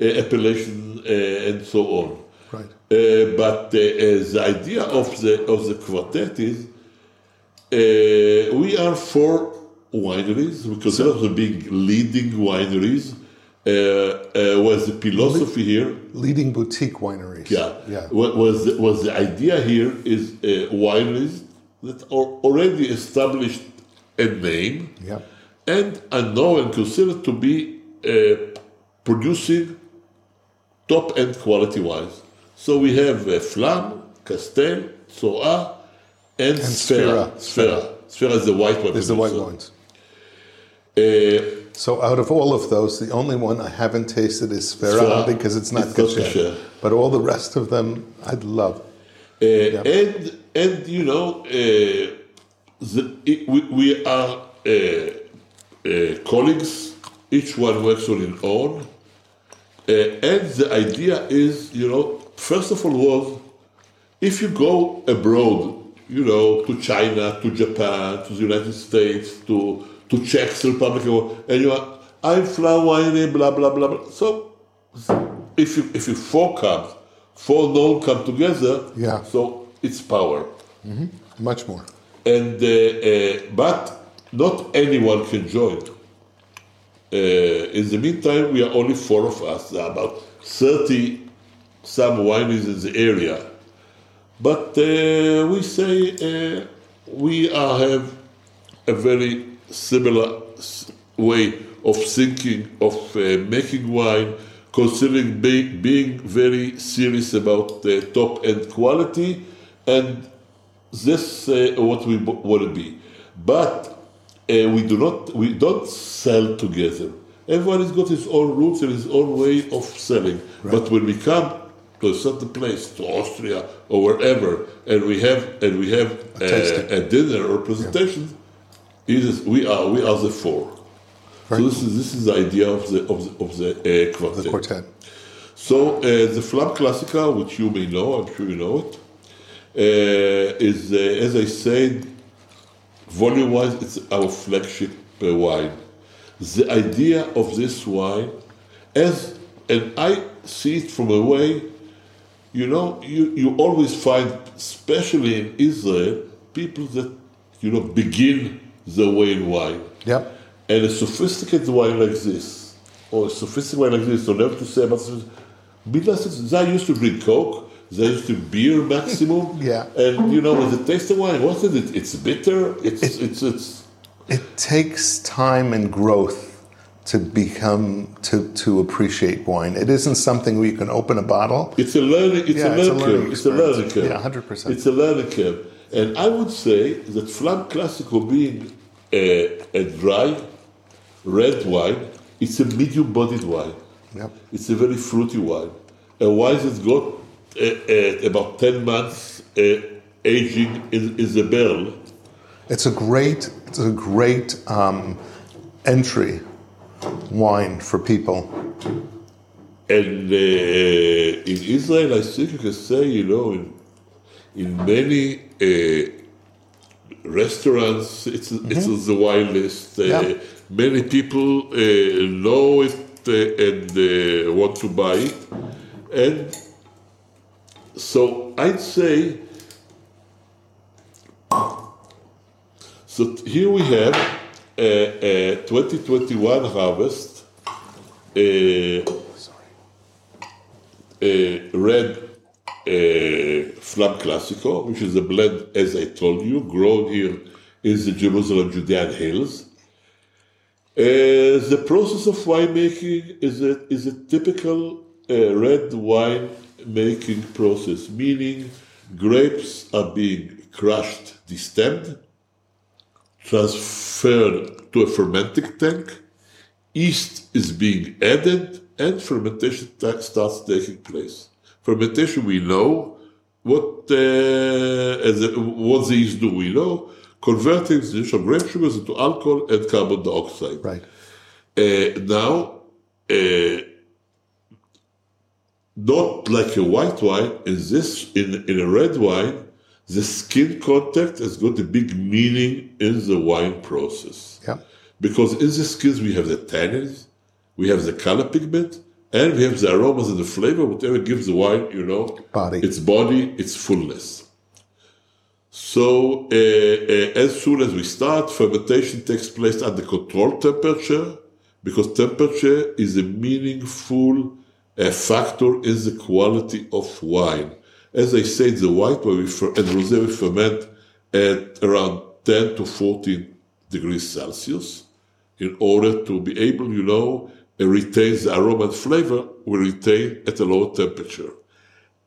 appellation uh, and so on. Right. Uh, but uh, uh, the idea of the of the quartet is uh, we are four wineries. We consider them being leading wineries. Uh, uh, was the philosophy here? Leading boutique wineries. Yeah. Yeah. What was the, was the idea here is uh, wineries that are already established a name Yeah. and are known and considered to be uh, producing top end quality wines. So we have uh, Flam, Castel, Tzora, and, Sphera. Sphera. Sphera. Sphera is the white one. Is the white ones. Uh, So out of all of those, the only one I haven't tasted is Sphera Sphera. because it's not It's not kasher. kasher. But all the rest of them, I'd love. Uh, and and you know uh, the, it, we, we are uh, uh, colleagues. Each one works on his own, uh, and the idea is you know first of all was if you go abroad, you know to China, to Japan, to the United States, to to Czech Republic, and you are I'm winery, blah blah blah blah. So if you if you focus four known come together. Yeah. So it's power. Much more. and uh, uh, but not anyone can join. Uh, in the meantime, we are only four of us. There are about thirty some wineries in the area, but uh, we say uh, we are, have a very similar way of thinking of uh, making wine, considering be, being very serious about the top end quality, and this uh, what we b- want to be. But uh, we do not we don't sell together. Everyone has got his own roots and his own way of selling. But when we come to a certain place, to Austria or wherever, and we have and we have uh, tasting. a dinner or presentation, it is we are we are the four. Very so this is this is the idea of the of the, of the uh, quartet. The quartet. So uh, the Flam Classico, which you may know, I'm sure you know it, uh, is, uh, as I said, volume-wise, it's our flagship uh, wine. The idea of this wine, as and I see it from a way, you know, you, you always find, especially in Israel, people that you know begin the way in wine. Yep. And a sophisticated wine like this, or a sophisticated wine like this, don't have to say about. Because they used to drink Coke, they used to beer maximum. Yeah. And you know, when they taste the wine, what is it? It's bitter. It's it's it's. It takes time and growth to become to to appreciate wine. It isn't something where you can open a bottle. It's a learning. It's Yeah, a it's a learning curve. It's a learning curve. Yeah, 100%. It's a learning curve. And I would say that Flam Classico being a, a dry red wine, it's a medium-bodied wine. Yep. It's a very fruity wine. A wine that's got uh, uh, about 10 months uh, aging in, in the barrel. It's a great it's a great um, entry wine for people. And uh, in Israel, I think you can say, you know, in, in many uh, restaurants, it's, it's on the wine list. Uh, Yeah. Many people uh, know it uh, and uh, want to buy it. And so I'd say, so here we have 2021 harvest. Uh, uh, red uh, Flam Classico, which is a blend, as I told you, grown here in the Jerusalem Judean hills. Uh, the process of winemaking is a, is a typical uh, red wine making process, meaning grapes are being crushed, destemmed, transferred to a fermenting tank, yeast is being added and fermentation ta- starts taking place. Fermentation, we know what uh, as a, what the yeast do. We know converting the initial grape sugars into alcohol and carbon dioxide. Right. Uh, now, uh, not like a white wine, in this in in a red wine, the skin contact has got a big meaning in the wine process Yeah. because in the skins we have the tannins, we have the color pigment, and we have the aromas and the flavor, whatever gives the wine, you know, Body. its body, its fullness. So uh, uh, as soon as we start, fermentation takes place at the controlled temperature because temperature is a meaningful uh, factor in the quality of wine. As I said, the white wine and rosé we ferment at around 10 to 14 degrees Celsius in order to be able, you know, retain the aroma and flavor we retain at a lower temperature.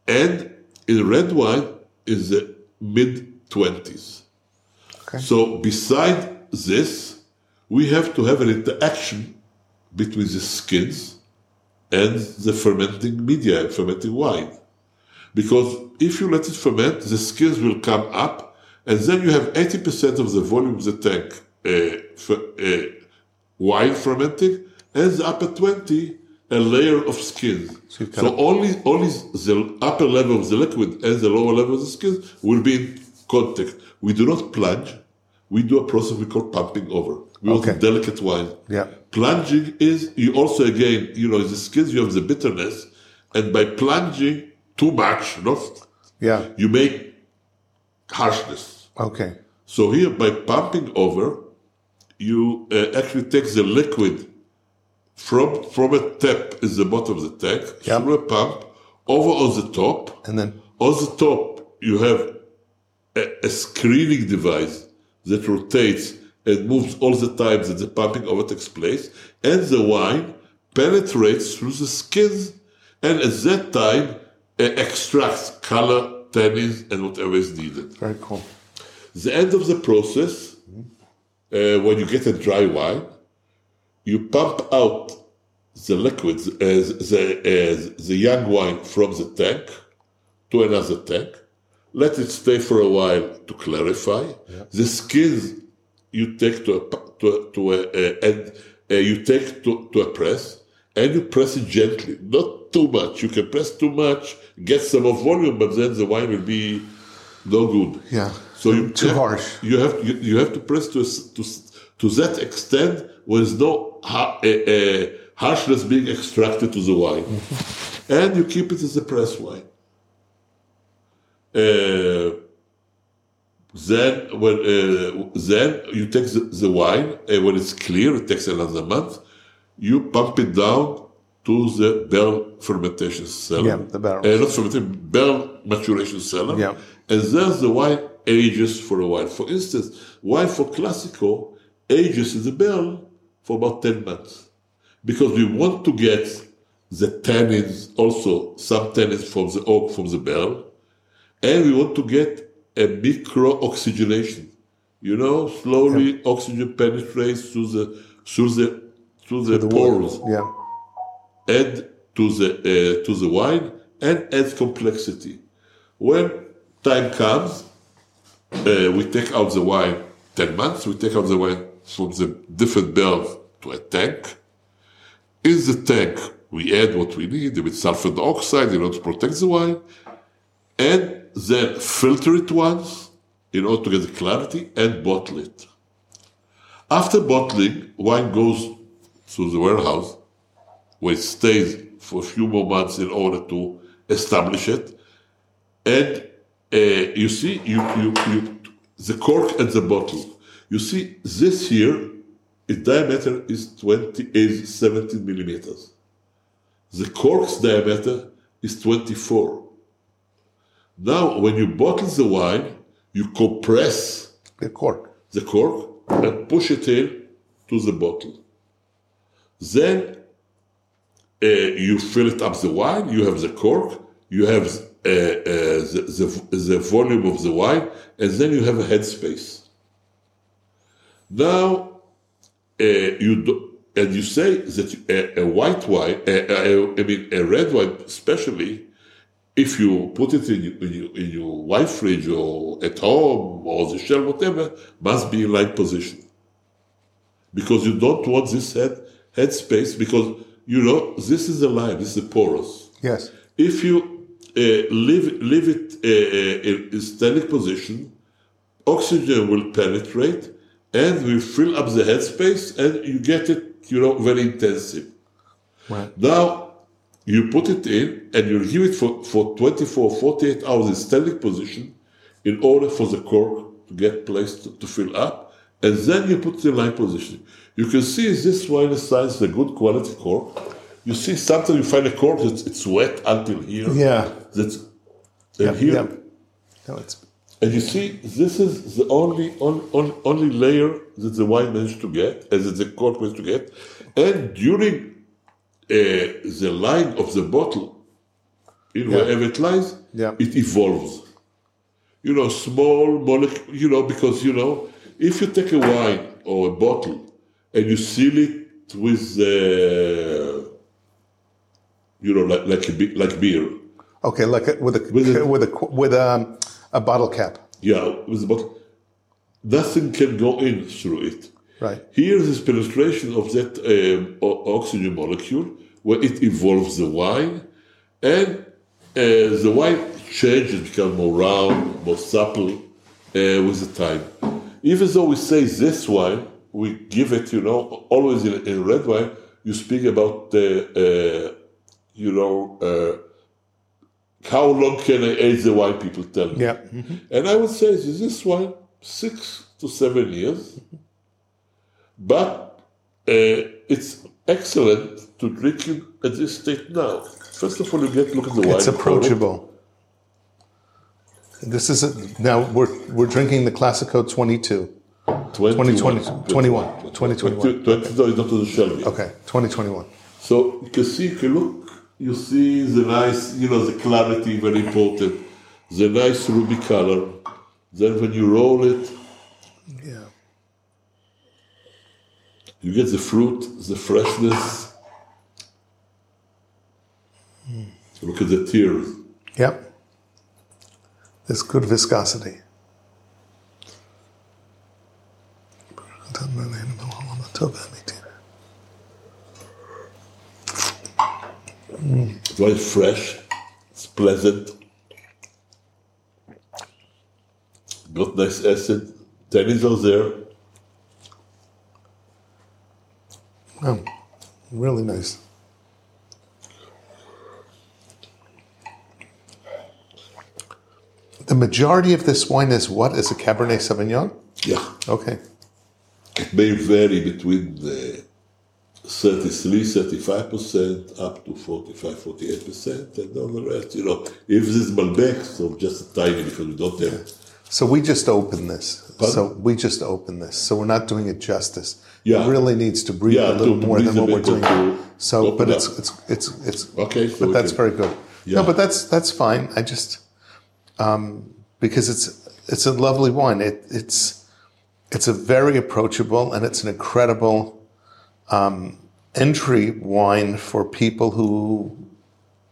And in red wine is the mid 20s. Okay. So beside this, we have to have an interaction between the skins and the fermenting media, fermenting wine. Because if you let it ferment, the skins will come up, and then you have 80% of the volume of the tank uh, fer- uh, wine fermenting, and the upper 20 a layer of skins. So So, only only the upper level of the liquid and the lower level of the skins will be in contact. We do not plunge. We do a process we call pumping over. We want Okay. delicate wine. Yeah. Plunging is you also again, you know, the skins you have the bitterness, and by plunging too much, not Yeah. you make harshness. Okay. So here, by pumping over, you uh, actually take the liquid from from a tap in the bottom of the tank Yep. through a pump over on the top. And then On the top, you have a, a screening device that rotates and moves all the time that the pumping over takes place, and the wine penetrates through the skins, and at that time extracts color, tannins, and whatever is needed. very cool. The end of the process, uh, when you get a dry wine, you pump out the liquids, uh, the, uh, the young wine from the tank to another tank. Let it stay for a while to clarify. The skins you take to a, to a, to a, uh, and uh, you take to, to a press and you press it gently, not too much. You can press too much, get some of volume, but then the wine will be no good. Yeah. So you Too have- harsh. You have you, you have to press to to to that extent where there's no ha- uh, harshness being extracted to the wine, Mm-hmm. and you keep it as a press wine. Uh, then when uh, then you take the, the wine and when it's clear, it takes another month. You pump it down to the barrel fermentation cellar. Yeah, the barrel. Uh, not fermentation, barrel maturation cellar. Yeah. And then the wine ages for a while. For instance, wine for Classico ages in the barrel for about 10 months. Because we want to get the tannins, also some tannins from the oak, from the barrel. And we want to get a micro oxygenation. You know, slowly oxygen penetrates through the through the through the, pores Yeah. add to the uh, to the wine and add complexity. When time comes, uh, we take out the wine. Ten months, we take out the wine from the different barrels to a tank. In the tank, we add what we need with sulfur dioxide in order to protect the wine, and then filter it once in order to get the clarity and bottle it. After bottling, wine goes to the warehouse where it stays for a few more months in order to establish it. And uh, you see, you, you, you, the cork and the bottle. You see, this here, its diameter is 20, is 17 millimeters. The cork's diameter is 24. Now, when you bottle the wine, you compress The cork. the cork and push it in to the bottle. Then uh, you fill it up the wine, you have the cork, you have uh, uh, the, the, the volume of the wine, and then you have a headspace. Now, uh, you do, and you say that a, a white wine, uh, uh, I mean a red wine, especially, if you put it in, your- in, your, in your wine fridge or at home or the shelf, whatever, must be in right position. Because you don't want this head head space because you know this is alive, this is porous. Yes. If you uh, leave leave it uh, uh, in static position, oxygen will penetrate and will fill up the headspace, and you get it, you know, very intensive. Right. Now, you put it in and you give it for, for 24, 48 hours in standing position in order for the cork to get placed to, to fill up. And then you put it in line position. You can see this wine size is a good quality cork. You see, sometimes you find a cork that's it's wet until here. Yeah. That's and here. Yeah. No, it's And you see, this is the only on, on, only layer that the wine managed to get, and that the cork managed to get. And during uh, the line of the bottle, in Yeah. wherever it lies, Yeah. it evolves. You know, small molecule, you know, because, you know, if you take a wine or a bottle and you seal it with, uh, you know, like, like, a, be- like beer, okay. Like a, with a With a- with a with um, a bottle cap. yeah, with a bottle, nothing can go in through it. Right. Here is penetration of that um, oxygen molecule where it evolves the wine, and uh, the wine changes, becomes more round, more supple uh, with the time. Even though we say this wine, we give it, you know, always in, in red wine, you speak about the, uh, you know, uh, how long can I age the wine? People tell me. Yeah. And I would say, is this wine six to seven years? But uh, it's excellent to drink it at this state now. First of all, you get look at the wine. It's approachable. This is a, now we're we're drinking the Classico 22. 2020, 2020, 21, 2021. 20, no, not the shelf. Okay, 2021. So you can see, if you look, you see the nice, you know, the clarity, very important, the nice ruby color. Then when you roll it, Yeah. you get the fruit, the freshness. Hmm. Look at the tears. Yep. There's good viscosity. It's very fresh. It's pleasant. Got nice acid. Tannins are there. Oh, really nice. The majority of this wine is what? Is a Cabernet Sauvignon? Yeah. Okay. May vary between the 33, 35% up to 45, 48%, and all the rest, you know, if this is Malbec, so just a tiny because we don't have. So we just opened this. Pardon? So we just opened this. So we're not doing it justice. Yeah. It really needs to breathe Yeah, a little more than what we're doing. So, open but it's it's it's it's Okay, so but that's can- very good. Yeah. No, but that's that's fine. I just um, because it's it's a lovely wine. It it's it's a very approachable and it's an incredible um, entry wine for people who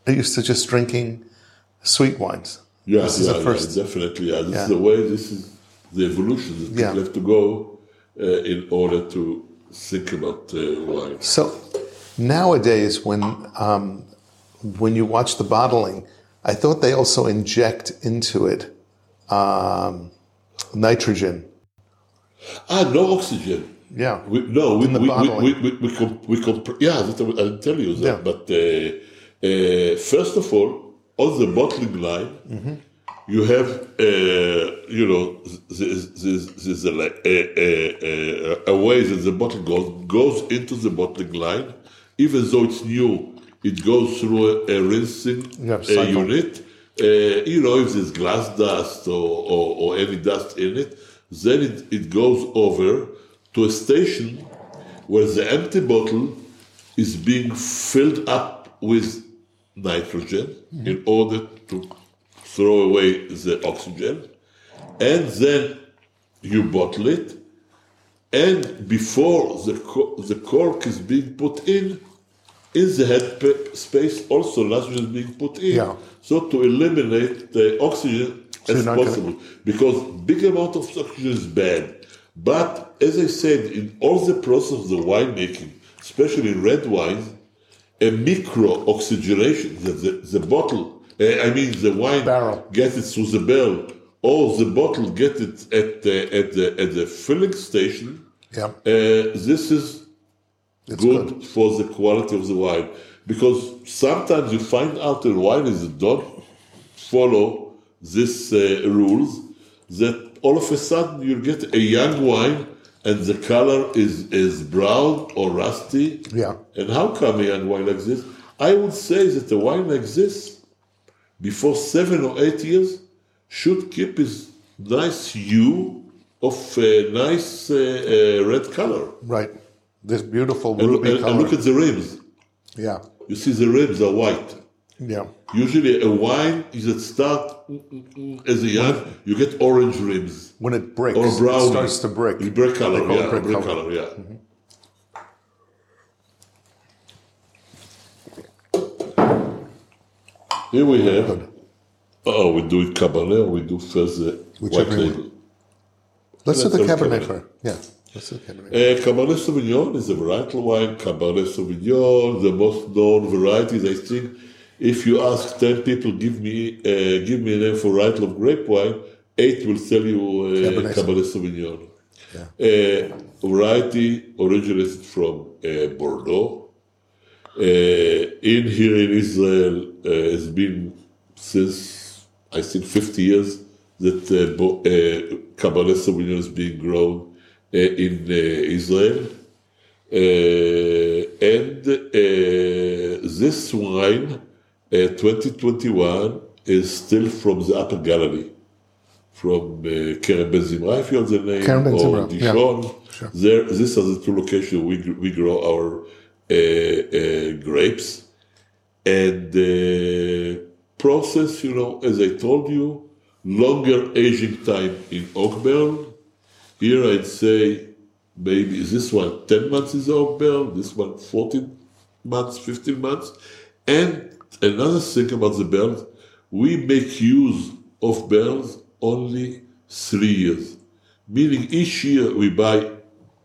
are used to just drinking sweet wines. Yeah, This is yeah, the first- yeah, definitely. Yeah, this Yeah. is the way, this is the evolution that people have to go uh, in order to think about uh, wine. So nowadays, when um, when you watch the bottling, I thought they also inject into it um, nitrogen. Ah, no oxygen. Yeah, We, no, we, we, we, we, we, we, comp- we comp- yeah, that, I didn't tell you that. Yeah. But uh, uh, first of all, on the bottling line, Mm-hmm. you have, uh, you know, there's, there's, there's a, a, a, a, way that the bottle goes, goes into the bottling line. Even though it's new, it goes through a, a rinsing Yeah, uh, unit. Uh, you know, if there's glass dust or, or, or any dust in it, then it, it goes over to a station where the empty bottle is being filled up with nitrogen in order to throw away the oxygen. And then you bottle it. And before the, co- the cork is being put in, in the head pa- space also nitrogen is being put in. Yeah. So to eliminate the oxygen as possible. Because big amount of oxygen is bad. But as I said, in all the process of the winemaking, especially in red wines, a micro oxygenation that the, the bottle, uh, I mean the wine barrel. gets it through the barrel, or the bottle gets it at the at the at the filling station. yeah, Uh, this is good, good. for the quality of the wine because sometimes you find out in wine is don't follow these uh, rules that all of a sudden you get a young wine and the color is, is brown or rusty. Yeah. And how come a young wine like this? I would say that a wine like this, before seven or eight years, should keep its nice hue of a nice uh, uh, red color. Right. This beautiful ruby and- and color. look at the rims. yeah, You see, the rims are white. Yeah, Usually, a wine is that start as a young, you get orange rims when it breaks, or brown. it starts to break. Brick color, They call it yeah, brick color. color. yeah. Here we have. Oh, we do it Cabernet or we do first the white Whichever label. Let's do the Let's have Cabernet Cabernet. first. Yeah, let's do Cabernet. Uh, Cabernet Sauvignon is a varietal wine. Cabernet Sauvignon, the most known varieties, I think. If you ask ten people, give me uh, give me a name for varietal of grape wine, eight will tell you uh, Cabernet Cabernet, Sauvignon. Yeah. Uh, variety originated from uh, Bordeaux. Uh, in here in Israel uh, has been since I think 50 years that uh, bo- uh, Cabernet Sauvignon is being grown in Israel. Uh, and uh, this wine, 2021, is still from the Upper Galilee, from uh, Kerem Ben Zimra, if you have the name, Kerem Ben or Zimra, yeah. Sure. There, these are the two locations we, we grow our uh, uh, grapes. And the process, you know, as I told you, longer aging time in oak barrel. Here I'd say maybe this one 10 months is oak barrel, this one 14 months, 15 months. And another thing about the barrels, we make use of barrels only three years. Meaning each year we buy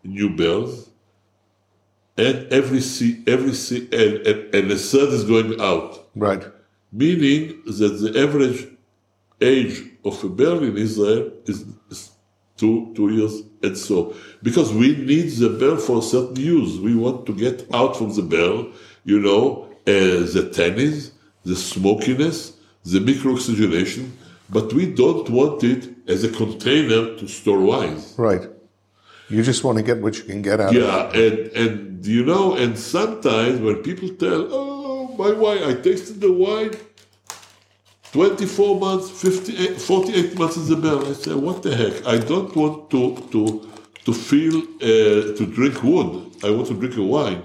new barrels and every se- every se- and, and, and a third is going out Right. meaning that the average age of a barrel in Israel is, is two two years and so because we need the bell for a certain use. We want to get out from the bell you know, the tannins, the smokiness, the microoxygenation, but we don't want it as a container to store wine. Right. You just want to get what you can get out of it. Yeah, and and you know, and sometimes when people tell, "Oh, my wine, I tasted the wine, 24 months, 58, 48 months in the barrel," I say, "What the heck? I don't want to to to feel uh, to drink wood. I want to drink a wine.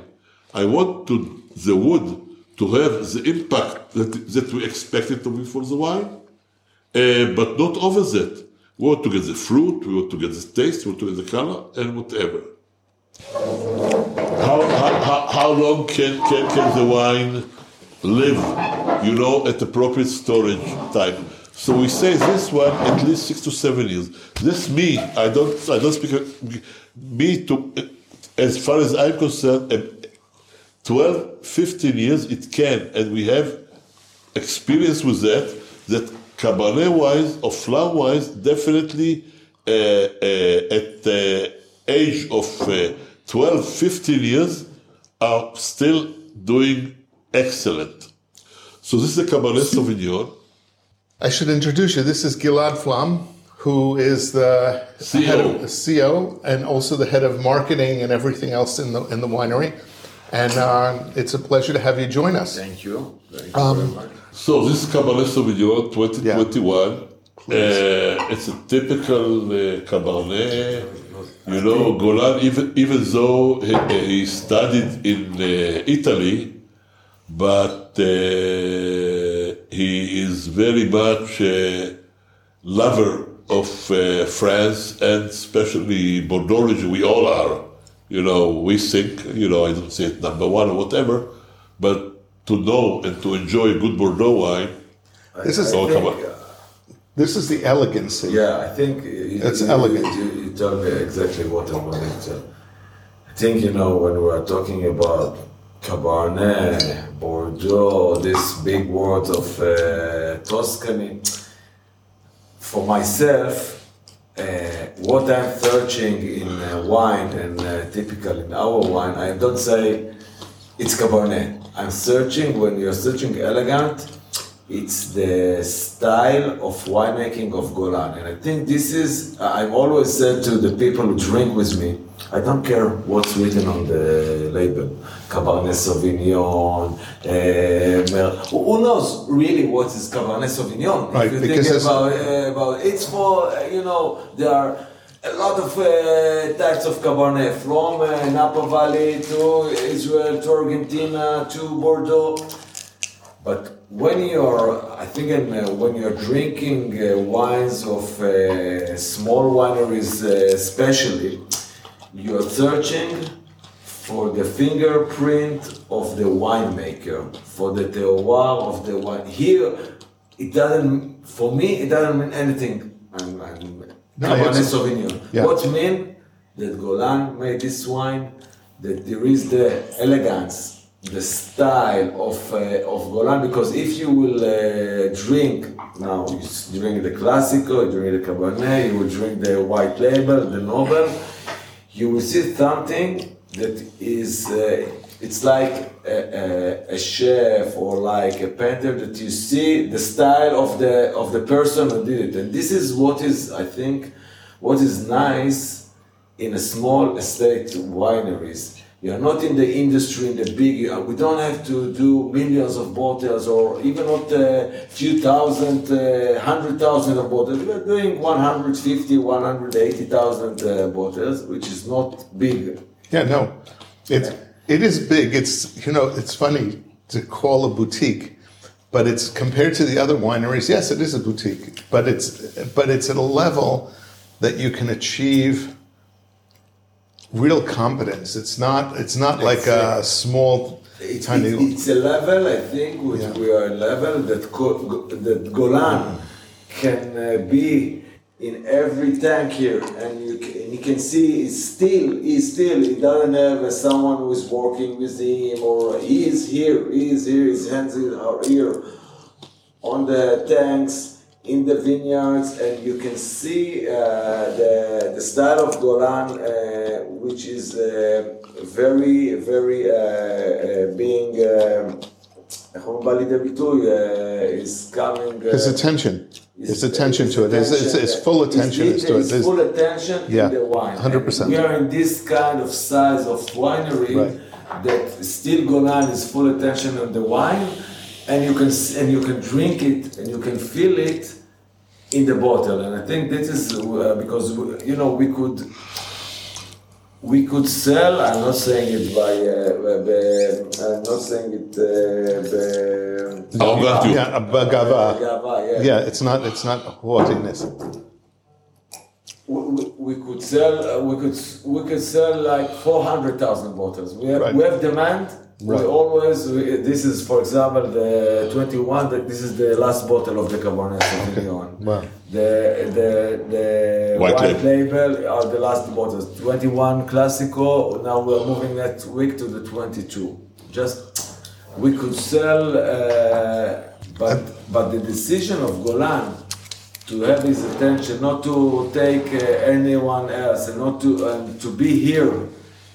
I want to the wood to have the impact that that we expect it to be for the wine, uh, but not over that." We want to get the fruit, we want to get the taste, we want to get the color, and whatever. How, how, how, long can, can, can the wine live, you know, at appropriate storage time? So we say this one at least six to seven years. This me, I don't, I don't speak, me to, as far as I'm concerned, 12, 15 years it can, and we have experience with that, that Cabernet wise or flower wise, definitely uh, uh, at the age of uh, 12, 15 years, are still doing excellent. So this is a Cabernet Sauvignon. I should introduce you. This is Gilad Flam, who is the CEO. head of CEO and also the head of marketing and everything else in the in the winery. And uh, it's a pleasure to have you join us. Thank you. Thank you Um, very much. So this is Cabernet Sauvignon 2021. Uh, it's a typical uh, Cabernet. You know, Golan, even even though he, he studied in uh, Italy, but uh, he is very much a lover of uh, France and especially Bordeaux region. We all are. You know, we think, you know, I don't say it number one or whatever, but to know and to enjoy a good Bordeaux wine, This is Oh, come on. uh, this is the elegancy. Yeah, I think you, It's you, elegant. You, you told me exactly what I wanted to. I think you know when we are talking about Cabernet, Bordeaux, these big words of uh, Tuscany. For myself, uh, what I'm searching in uh, wine and uh, typical in our wine, I don't say it's Cabernet. I'm searching when you're searching elegant. It's the style of winemaking of Golan, and I think this is. I've always said to the people who drink with me, I don't care what's written on the label, Cabernet Sauvignon. Uh, who knows really what is Cabernet Sauvignon? Right, if you because think about uh, about it's for uh, you know there are a lot of uh, types of Cabernet from uh, Napa Valley to Israel to Argentina to Bordeaux. But when you're, I think, in, uh, when you're drinking uh, wines of uh, small wineries, uh, especially, you're searching for the fingerprint of the winemaker, for the terroir of the wine. Here, it doesn't. For me, it doesn't mean anything. I'm, I'm No, Cabernet Sauvignon. yeah. What mean that Golan made this wine? That there is the elegance the style of uh, of Golan because if you will uh, drink now you drink the classico, you drink the Cabernet, you will drink the white label, the Noble, you will see something that is uh, it's like a, a, a chef or like a painter that you see the style of the of the person who did it, and this is what is I think what is nice in a small estate wineries. You're not in the industry in the big. We don't have to do millions of bottles or even not a few thousand, uh, hundred thousand of bottles. We're doing 150, 180,000 uh, bottles, which is not big. Yeah, no, it's it is big. It's you know it's funny to call a boutique, but it's compared to the other wineries. Yes, it is a boutique, but it's but it's at a level that you can achieve real competence. It's not it's not like a small It's, tiny. it's, it's a level, I think, which Yeah. we are a level that Go- that Golan can uh, be in every tank here, and you can, you can see it's still he's still he doesn't have uh, someone who is working with him or he is here, he is here, his hands are here on the tanks in the vineyards, and you can see uh, the the style of Golan, uh, which is uh, very very uh, uh, being. Uh, איך הוא בא לידי ביטוי? Uh, is coming. Uh, His attention, his attention to it, his, his, his full attention his, is to it. his His- full attention Yeah, in the wine. 100%. And We are in this kind of size of winery Right. that still Golan is full attention on the wine, and you can and you can drink it and you can feel it in the bottle and i think this is uh, because uh, you know we could we could sell i'm not saying it by uh, i'm not saying it uh, by, oh, yeah, gava. Gava, yeah. yeah it's not it's not haughtiness we, we, we could sell uh, we could we could sell like 400,000 bottles we have right. we have demand Right. we always we, this is for example the 21 that this is the last bottle of the cabernet sauvignon Wow. the the the White white, label. are the last bottles 21 classico now we're moving next week to the 22 just we could sell uh, but but the decision of golan to have his attention, not to take uh, anyone else, and not to um, to be here,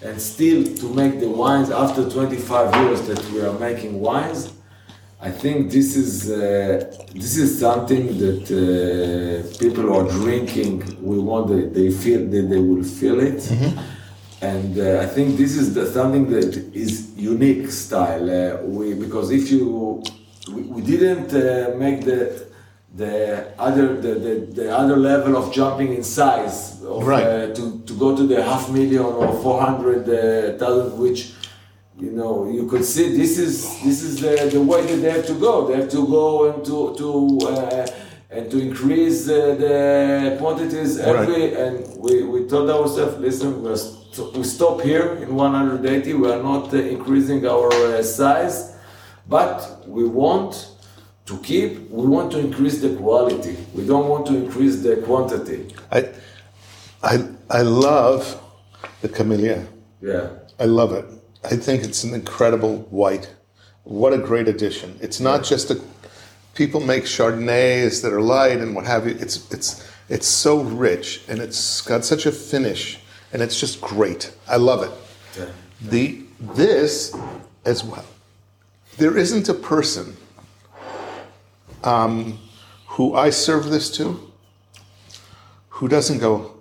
and still to make the wines after 25 years that we are making wines. I think this is uh, this is something that uh, people are drinking. We want that they feel that they will feel it. And uh, I think this is the, something that is unique style. Uh, we because if you we, we didn't uh, make the the other the, the, the other level of jumping in size of, Right. uh, to, to go to the half million or 400,000 uh, which you know you could see this is this is the, the way that they have to go. They have to go and to to uh, and to increase uh, the quantities every and we, we told ourselves listen we're st- we stop here in 180 we are not uh, increasing our uh, size but we want to keep we want to increase the quality we don't want to increase the quantity I, I, I love the Camellia. yeah I love it. I think it's an incredible white. What a great addition. It's not just a people make Chardonnays that are light and what have you. It's it's it's so rich and it's got such a finish and it's just great. I love it. Yeah. The this as well. There isn't a person um, who I serve this to who doesn't go,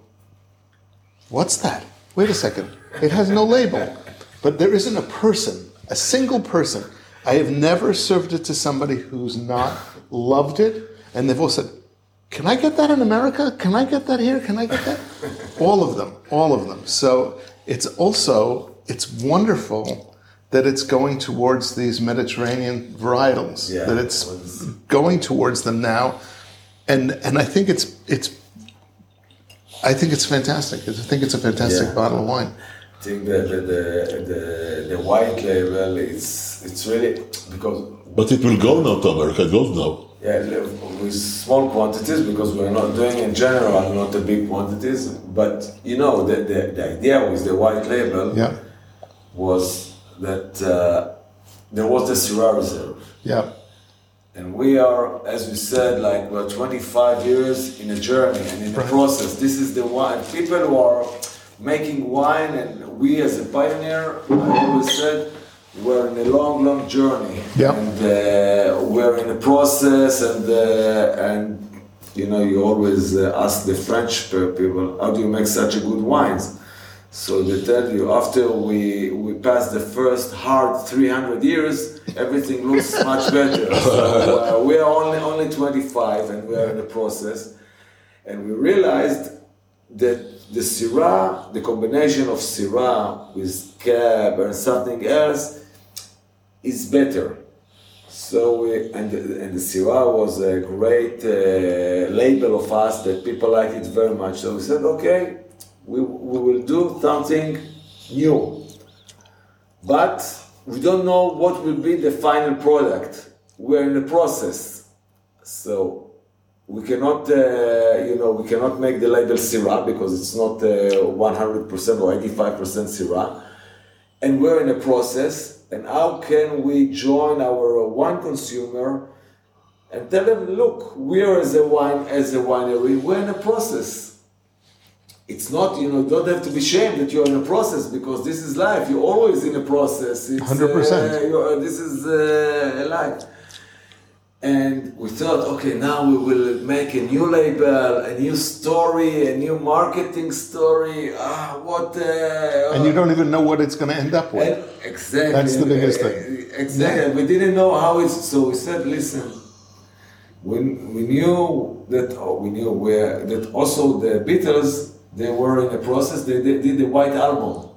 What's that? Wait a second. It has no label. But there isn't a person, a single person. I have never served it to somebody who's not loved it. And they've all said, Can I get that in America? Can I get that here? Can I get that? all of them, all of them. So it's also, it's wonderful that it's going towards these Mediterranean varietals, Yeah. that it's going towards them now. And, and I think it's, it's I think it's fantastic. I think it's a fantastic Yeah. bottle of wine. I think that the, the, the, the white label is it's really because But it will go now to America. It goes now. yeah with small quantities because we're not doing in general not the big quantities but you know the, the, the idea with the white label Yeah, was that uh, there was the Syrah reserve yeah, and we are as we said like we're 25 years in a journey and in a process this is the wine people who are making wine and we as a pioneer I always said we're in a long, long journey. Yeah. And uh, we're in a process, and uh, and you know, you always uh, ask the French people, how do you make such a good wines? So they tell you after we we pass the first hard 300 years, everything looks much better. So uh, we are only only 25, and we are in the process, and we realized that the Syrah, the combination of Syrah with Cab and something else, is better. So we, and the, and the Syrah was a great uh, label of us that people liked it very much. So we said, okay, we, we will do something new, but we don't know what will be the final product. We're in the process, so we cannot, uh, you know, we cannot make the label Syrah because it's not uh, 100% or 85% Syrah, and we're in a process. And how can we join our uh, wine consumer and tell them, look, we're as a wine as a winery, we're in a process. It's not, you know, don't have to be ashamed that you're in a process because this is life. You're always in a process. It's, 100%. Uh, this is uh, life. And we thought, okay, now we will make a new label, a new story, a new marketing story. Ah, what? Uh, And you don't even know what it's going to end up with. exactly. That's the biggest thing. Uh, Exactly. We didn't know how it's. So we said, listen. We, we knew that oh, we knew where that also the Beatles they were in the process. They, they did the White Album,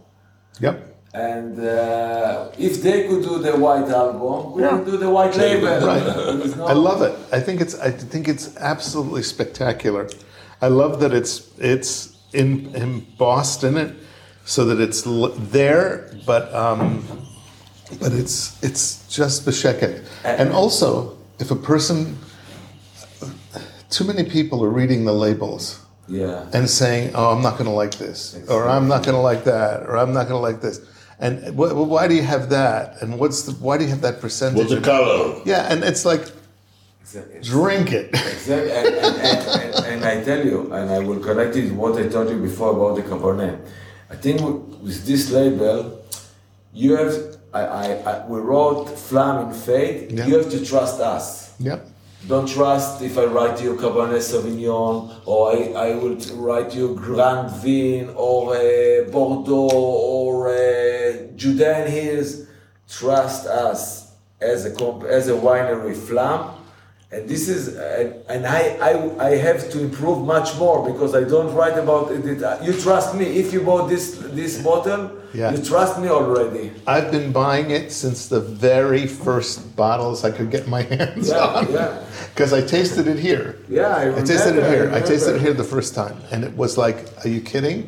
Yep. and uh, if they could do the White Album, we can do the White Label. Right. I love it. I think it's I think it's absolutely spectacular. I love that it's it's in embossed in it, so that it's l- there, but um, but it's it's just besheket. And also, if a person, too many people are reading the labels Yeah. and saying, "Oh, I'm not going to like this," or "I'm not going to like that," or "I'm not going to like this." And wh- wh- why do you have that? And what's the why do you have that percentage? What's the color? yeah, and it's like Exactly. drink it. Exactly, and, and, and, and, and I tell you, and I will connect it what I told you before about the Cabernet. I think with this label, you have, I, I, I we wrote Flam in Fate, Yeah. you have to trust us. yep. Don't trust if I write you Cabernet Sauvignon or I, I will write you Grand Vin or uh, Bordeaux or uh, Judean Hills. Trust us as a comp- as a winery Flam. And this is, and, and I, I, I have to improve much more because I don't write about it. it- You trust me. If you bought this this bottle, Yeah. you trust me already. I've been buying it since the very first bottles I could get my hands Yeah, on. yeah. Because I tasted it here. Yeah, I remember, I tasted it remember, I here. I tasted it here the first time, and it was like, "Are you kidding?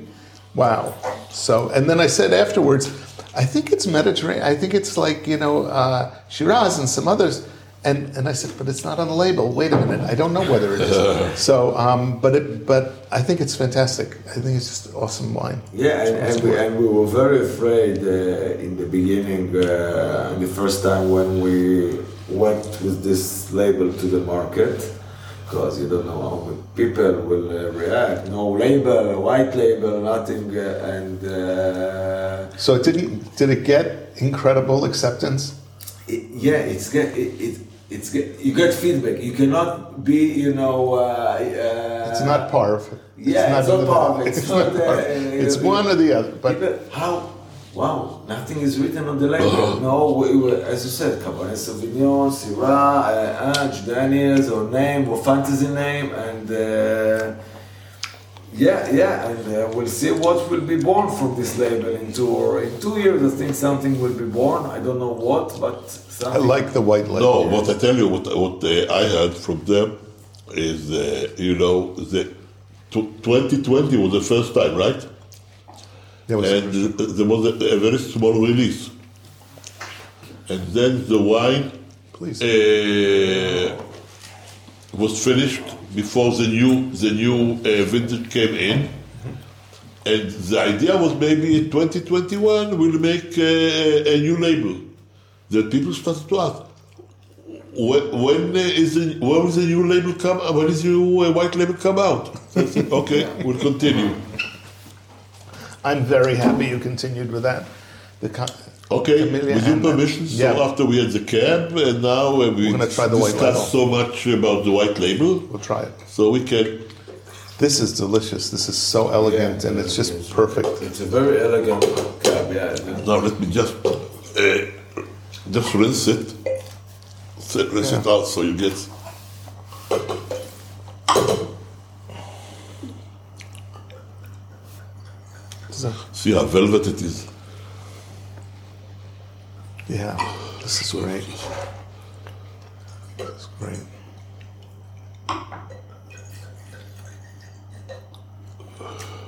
Wow!" So, and then I said afterwards, "I think it's Mediterranean. I think it's like you know uh, Shiraz and some others." And and I said, "But it's not on the label. Wait a minute. I don't know whether it is." so, um, but it but I think it's fantastic. I think it's just awesome wine. Yeah, and, and, we, and we were very afraid uh, in the beginning, uh, the first time when we went with this label to the market, because you don't know how people will uh, react. No label, white label, nothing, uh, and uh, So it didn't did it get incredible acceptance? it, yeah, it's get it, it it's you get feedback. You cannot be, you know. Uh, uh, It's not parv. Yeah, it's not parv, it's It's not, not parv. uh, It's one or the other. But People, how? Wow, nothing is written on the label. no, we, we, as you said, Cabernet Sauvignon, Syrah, uh, uh, Daniels, or name, or fantasy name, and uh, yeah, yeah, and uh, we'll see what will be born from this label in two or in two years. I think something will be born. I don't know what, but I like the white label. No, what I tell you, what, what uh, I heard from them is, uh, you know, the tw 2020 was the first time, right? There was- and uh, there was a, a very small release. And then the wine please. uh, was finished before the new the new uh, vintage came in, and the idea was maybe in 2021 we'll make uh, a new label. That people started to ask, when, when uh, the when will the new label come? When is the new uh, white label come out? So said, okay, we'll continue. I'm very happy you continued with that. The Okay, Amelia with your permission, so yeah. after we had the cab, and now uh, we We're gonna try the white discussed so much about the white label, We'll try it. so we can. This is delicious. This is so elegant and it's just perfect. It's a very elegant cab, yeah. Now let me just uh, just rinse it, So- rinse it out, so you get. See how velvet it is. Yeah, this is great. This is great.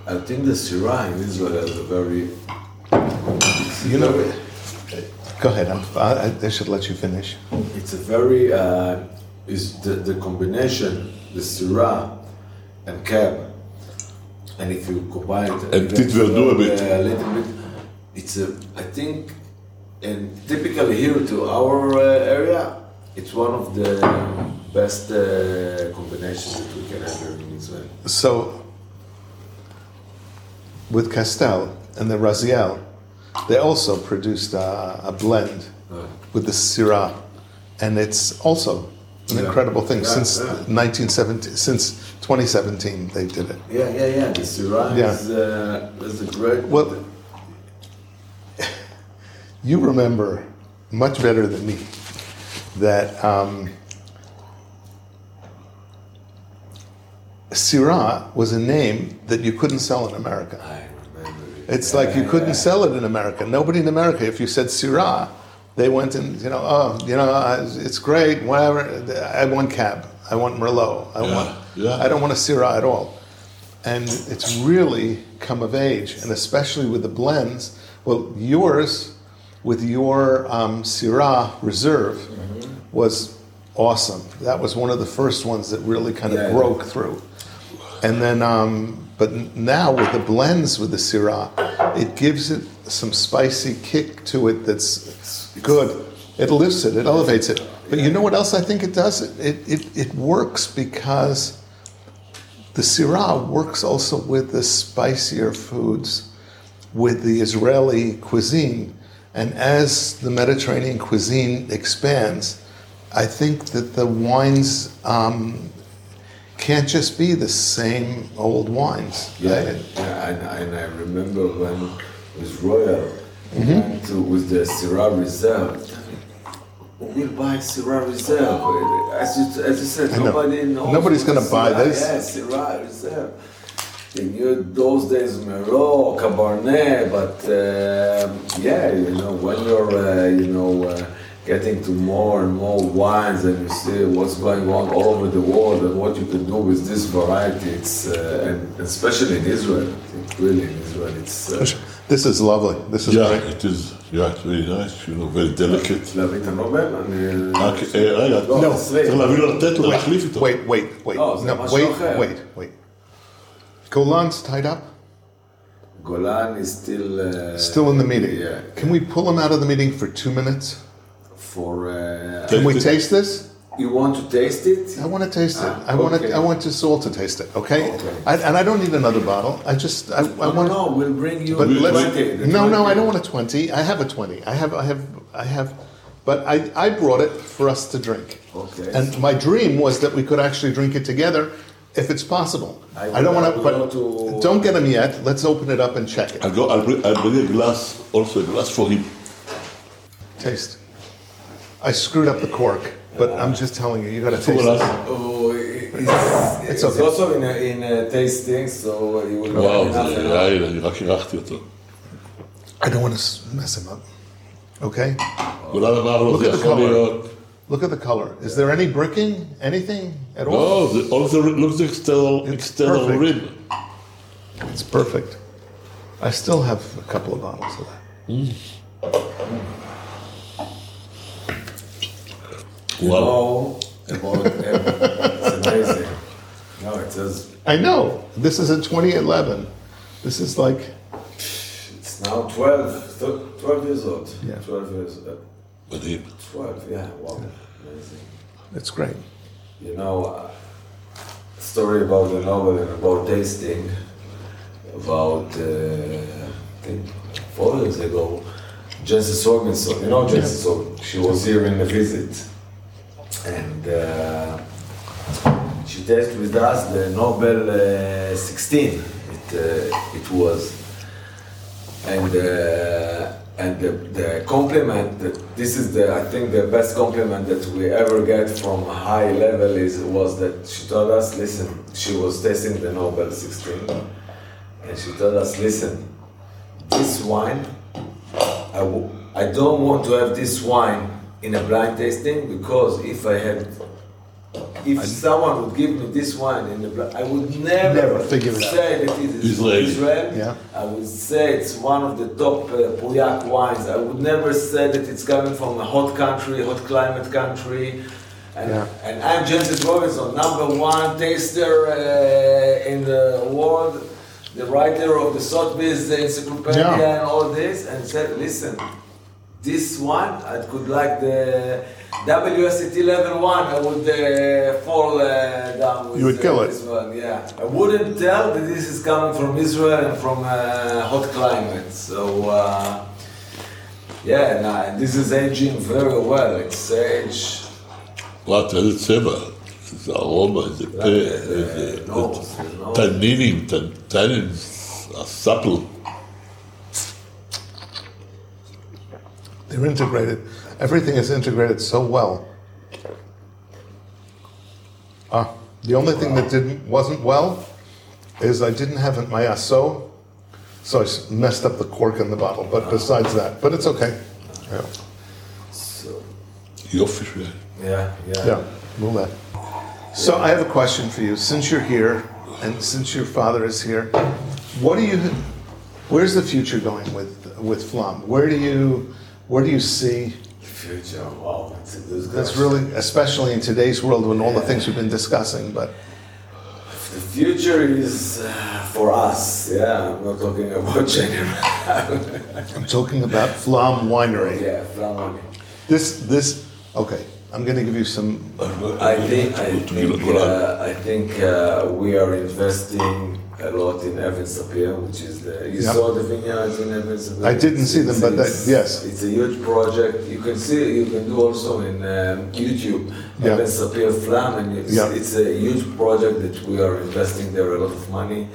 I think the Syrah in Israel has a very. You know, go ahead. I'm, I, I should let you finish. It's a very. Uh, is the, the combination, the Syrah and cab, and if you combine it. And Petit Verdot a bit. A little bit. It's a. I think, and typically here to our uh, area, it's one of the best uh, combinations that we can have here in Israel. So, with Castel and the Raziel, they also produced a, a blend with the Syrah, and it's also an Yeah. incredible thing. Yeah, since yeah. 1917, since 2017, they did it. Yeah, yeah, yeah. The Syrah Yeah. is, uh, is a great. Well, you remember much better than me that um, Syrah was a name that you couldn't sell in America. I remember it. It's like you couldn't sell it in America. Nobody in America, if you said Syrah, they went and, you know, oh, you know, it's great, whatever. I want cab. I want Merlot. I Yeah, want, yeah. I don't want a Syrah at all. And it's really come of age, and especially with the blends. Well, yours with your um, Syrah Reserve Mm-hmm. was awesome. That was one of the first ones that really kind of Yeah. broke through. And then, um, but now with the blends with the Syrah, it gives it some spicy kick to it that's good. It lifts it, it elevates it. But you know what else I think it does? It, it, it, it works because the Syrah works also with the spicier foods, with the Israeli cuisine. And as the Mediterranean cuisine expands, I think that the wines um, can't just be the same old wines. Yeah, yeah, and, and I remember when with Royal, we went to, with the Syrah Reserve. We'll buy Syrah Reserve. As you, as you said, I know. knows. Nobody's gonna buy Syrah- this. Yeah, Syrah Reserve In your, those days, Merlot, Cabernet, but um yeah, you know, when you're, uh, you know, uh, getting to more and more wines and you see what's going on all over the world and what you can do with this variety, it's, uh, and especially in Israel, I think really in Israel, it's uh, This is lovely. This is Yeah, great. it is. Yeah, it's very nice. You know, very delicate. להביא את הנובל, אני... רק, אה, רגע, לא, לא, עשרים. צריך להביא לו לתת לו להחליף איתו. Wait, wait, wait. Oh, זה no, משהו wait, אחר. wait, wait. Golan's tied up? Golan is still uh, still in the meeting. Yeah. Can we pull him out of the meeting for two minutes? For uh, can we taste this? You want to taste it? I want to taste ah, it. I want to, I want us all to taste it. Okay. okay. I, and I don't need another bottle. I just I, no, want. No, we'll bring you. But twenty. No, no, I don't want a twenty. I have a twenty. I have, I have, I have. But I, I brought it for us to drink. Okay. And my dream was that we could actually drink it together if it's possible. I, I don't want uh, to, Don't get him yet. Let's open it up and check it. I'll, go, I'll, bring, I'll bring a glass, also a glass for him. Taste. I screwed up the cork, but I'm just telling you, you got to taste it. Oh, it's, it's, it's okay. also in a, in a tasting, so you will wow, not I don't want to mess him up. Okay? Look at the color. Look at the color. Is there any bricking? Anything at all? No, the, all the, looks the external, it's external rib. It's perfect. I still have a couple of bottles of that. Mm. Wow. it's amazing. No, it says. I know. This is in 2011. This is like. It's now 12, 12 years old. Yeah. 12 years old with him. Well, yeah, wow, amazing. That's great. You know, uh, story about the Nobel and about tasting, about uh, I think four years ago, Jancis Robinson. You know Jancis She was here in a visit, and. Uh, she tasted with us the Nobel uh, 16. It, uh, it was, and uh, and the, the compliment, that this is the, I think the best compliment that we ever get from a high level is, was that she told us, listen, she was tasting the Nobel 16, and she told us, listen, this wine, I w- I don't want to have this wine in a blind tasting because if I had, if someone would give me this wine in the blind, I would never, Never figure it out. say that it is Israeli. Israel. Yeah. I would say it's one of the top uh, Pauillac wines. I would never say that it's coming from a hot country, hot climate country. And, Yeah. and I'm Jancis Robinson, number one taster uh, in the world, the writer of the Sotheby's Encyclopedia Yeah. and all this, and said, listen, this one, I could like the WST level one, I would uh, fall uh, down with you would kill uh, this it. one. Yeah, I wouldn't tell that this is coming from Israel and from a hot climate. So uh, yeah, nah, this is aging very well. It's age. What is it. It's all over the pit. Uh, tannins are supple. They're integrated. Everything is integrated so well. Ah, the only thing that didn't wasn't well is I didn't have it my so, so I messed up the cork in the bottle. But besides that, but it's okay. Yeah. So, you're. Yeah, yeah. Yeah, move that. So I have a question for you. Since you're here, and since your father is here, what do you? Where's the future going with with Flam? Where do you? Where do you see? Future, wow, that's a good That's really, especially in today's world when all the things we've been discussing, but The future is uh, for us, yeah. I'm not talking about general. I'm talking about Flam Winery. yeah, Flamani. This, this, okay, I'm gonna give you some, I think I think uh, I think uh, we are investing a lot in Even Sapir, which is the you yep. saw the vineyards in Evans. I didn't see them, but that, yes, it's a huge project. You can see you can do also in um, YouTube yep. Even Sapir Flam, and it's, yep. it's, a huge project that we are investing there a lot of money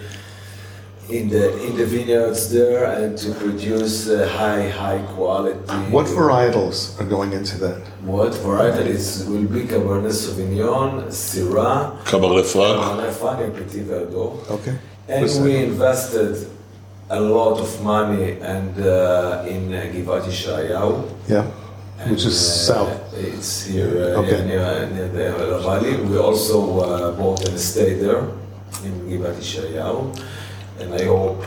in the in the vineyards there and to produce uh, high high quality. What varietals are going into that? What varietals will be Cabernet Sauvignon, Syrah, Cabernet Franc, Cabernet Franc, and Petit Verdot. Okay. And we invested a lot of money and uh, in uh, Givat. Yeah, which is uh, south. It's here uh, Okay. near, near, near the valley. We also uh, bought an estate there in Givat Yeshayahu. And I hope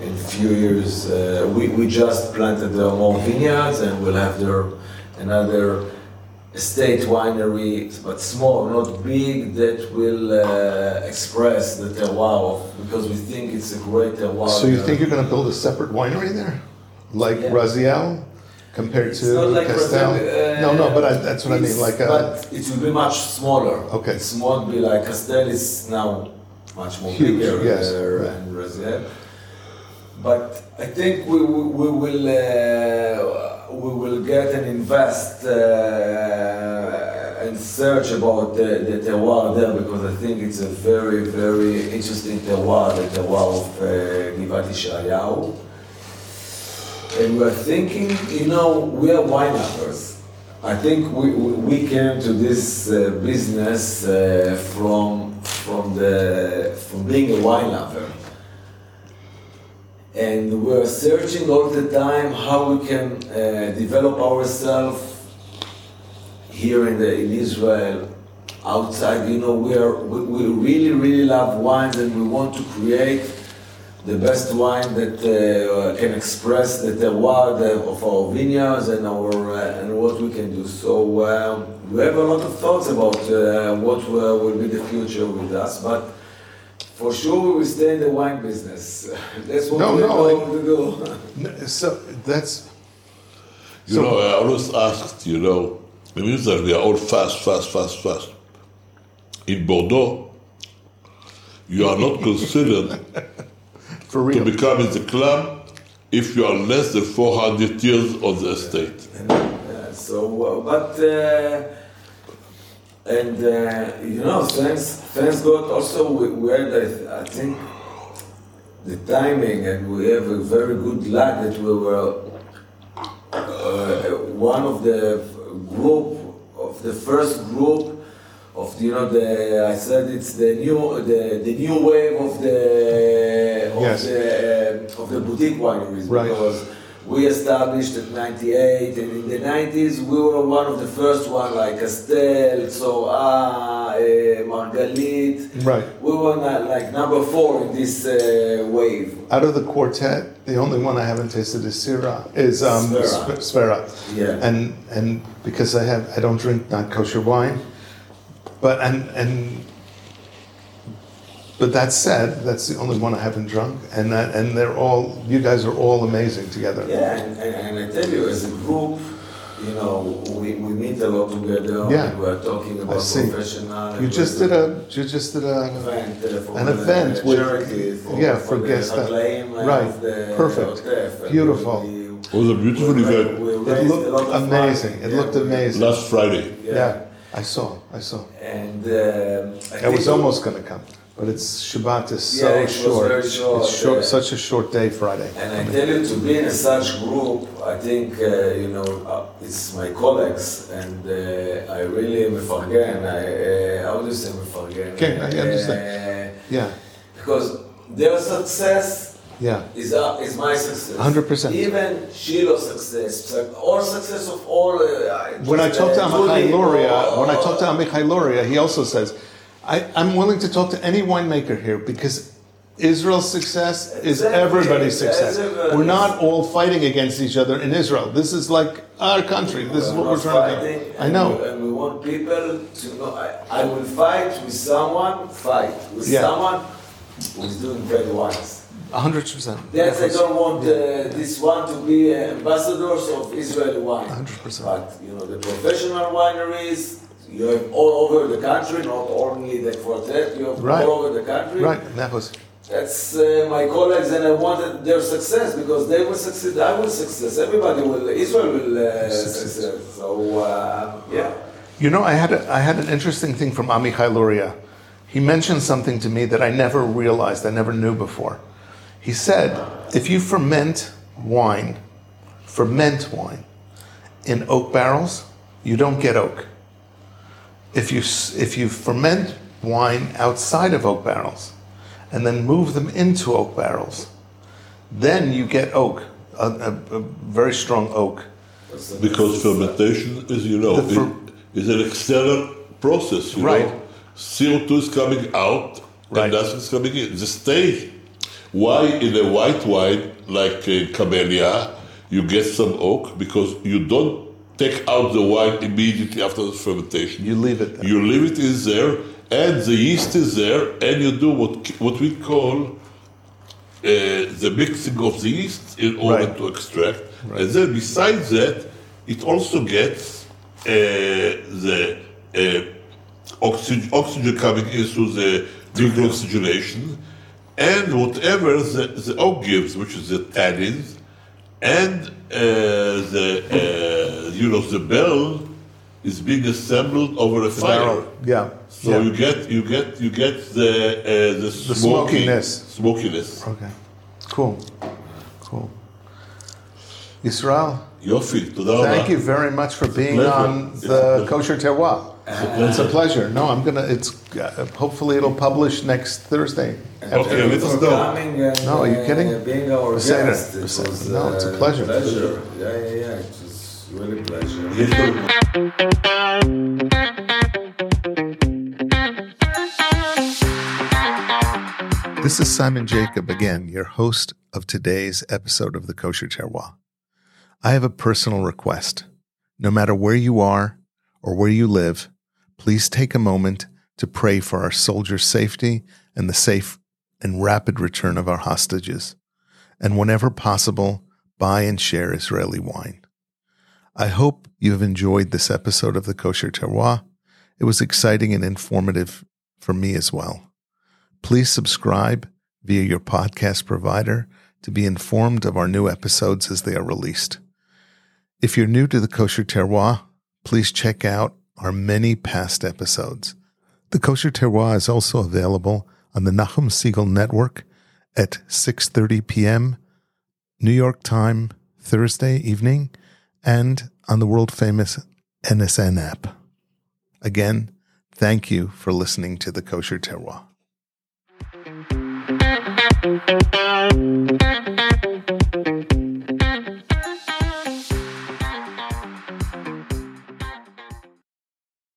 in a few years, uh, we, we just planted more vineyards and we'll have there another estate winery, but small, not big, that will uh, express the terroir of, because we think it's a great terroir. So you think you're gonna build a separate winery there? Like Yeah. Raziel compared It's to like Castel? Uh, No, no, but I, that's what I mean, like a, But it will be much smaller. Okay. It won't be like Castel is now much more Huge, bigger yes, uh, right. and Raziel. But I think we, we, we will uh, we will get and invest uh, and search about the, the terroir there because I think it's a very very interesting terroir, the terroir of uh, Givat Yeshayahu. And we're thinking, you know, we are wine lovers. I think we, we we came to this uh, business uh, from from the from being a wine lover, and we're searching all the time how we can uh, develop ourselves here in the in Israel, outside. You know, we are we, we really really love wines, and we want to create the best wine that uh, can express the terroir of our vineyards and our uh, and what we can do. So um, we have a lot of thoughts about uh, what uh, will be the future with us, but for sure we will stay in the wine business. That's what No, we're no, going to do. So that's, You So- know, I always asked, you know, it means that we are all fast, fast, fast, fast. In Bordeaux, you are not considered for to become in the club if you are less than 400 years on the estate. Yeah, so, uh, but, uh, and uh, you know, thanks, thanks God also we, we had, I, I think, the timing and we have a very good luck that we were uh, one of the group, of the first group of you know the I said it's the new the, the new wave of the of Yes. the uh, of the boutique wineries Right. because we established at 98 and in the 90s we were one of the first one like Castel, Tzora, uh, Margalit. Right. We were not, like number four in this uh, wave. Out of the quartet, the only one I haven't tasted is Syrah, is um, Sphera. Sf- Sphera. Yeah. And and because I have I don't drink not kosher wine, but and and but that said, that's the only one I haven't drunk, and that and they're all you guys are all amazing together. Yeah, and, and, and I tell you, as a group, you know, we, we meet a lot together. Yeah. We're talking I about see. professional. You just did a you just did a event uh, for an the event with- for, yeah, for, for guests that- right, perfect. Otef. Beautiful. we- It was a beautiful we- event we it raised a lot looked amazing. money. It Yeah, looked amazing. last Friday. Yeah. I saw, I saw. And um, I I was almost going to come, but it's Shabbat is so yeah, short. Very short. It's short, uh, such a short day Friday. And I tell you, to be in a such group, I think uh, you know uh, it's my colleagues, and uh, I really מפרגן. I uh, how do you say מפרגן? Okay, I uh, understand. yeah. Because their success. Yeah. Is, is my success. 100%. Even Shilo's success, all success of all. when, I talk to Amichai Lurie, when I talk to Amichai Lurie, he also says, I, I'm willing to talk to any winemaker here because Israel's success is Exactly. everybody's success. Everybody's. We're not all fighting against each other in Israel. This is like our country. This is what we're trying to do. I know. we- And we want people to know. I, I will fight with someone, fight with Yeah. someone who's doing great wines. 100%. That I don't want uh, this one to be ambassadors of Israeli wine. 100%. But you know the professional wineries, you have all over the country, not only the quartet. You have Right. all over the country. Right, that was, That's uh, my colleagues, and I wanted their success because they will succeed. I will succeed, Everybody will. Israel will uh, succeed. So uh, yeah. You know, I had a, I had an interesting thing from Amichai Lurie. He mentioned something to me that I never realized, I never knew before. He said, if you ferment wine, ferment wine in oak barrels, you don't get oak. If you if you ferment wine outside of oak barrels and then move them into oak barrels, then you get oak, a, a, a very strong oak. Because fermentation is, you know, fer- is an external process. You Right. Know? CO2 is coming out Right. and nothing's coming in. The stage. Why in a white wine like uh, Camellia you get some oak? Because you don't take out the wine immediately after the fermentation. You leave it there. You leave it in there, and the yeast is there, and you do what what we call uh, the mixing of the yeast in order Right. to extract. And then besides that, it also gets uh, the uh, oxygen, oxygen coming into the deoxygenation, and whatever the, the oak gives, which is the tannins, and uh, the uh, you know the bell is being assembled over a fire. Yeah. So yeah. you get you get you get the uh, the, smoking, the smokiness. Smokiness. Okay. Cool. Cool. Israel. Yofi, Thank you very much for being on the Kosher Terroir. It's a pleasure. No, I'm gonna. It's uh, hopefully it'll publish next Thursday. Okay, let us for know. and No, are you uh, kidding? being our Beseder. guest. It Beseder. was, No, it's a uh, pleasure. Pleasure. Yeah, yeah, yeah. It was really a pleasure. This is Simon Jacob again, your host of today's episode of the Kosher Terroir. I have a personal request. No matter where you are or where you live, please take a moment to pray for our soldiers' safety and the safe and rapid return of our hostages. And whenever possible, buy and share Israeli wine. I hope you have enjoyed this episode of the Kosher Terroir. It was exciting and informative for me as well. Please subscribe via your podcast provider to be informed of our new episodes as they are released. If you're new to the Kosher Terroir, please check out our many past episodes. The Kosher Terroir is also available on the Nachum Segal Network at 6:30 p.m. New York time Thursday evening and on the world famous NSN app. Again, thank you for listening to the Kosher Terroir.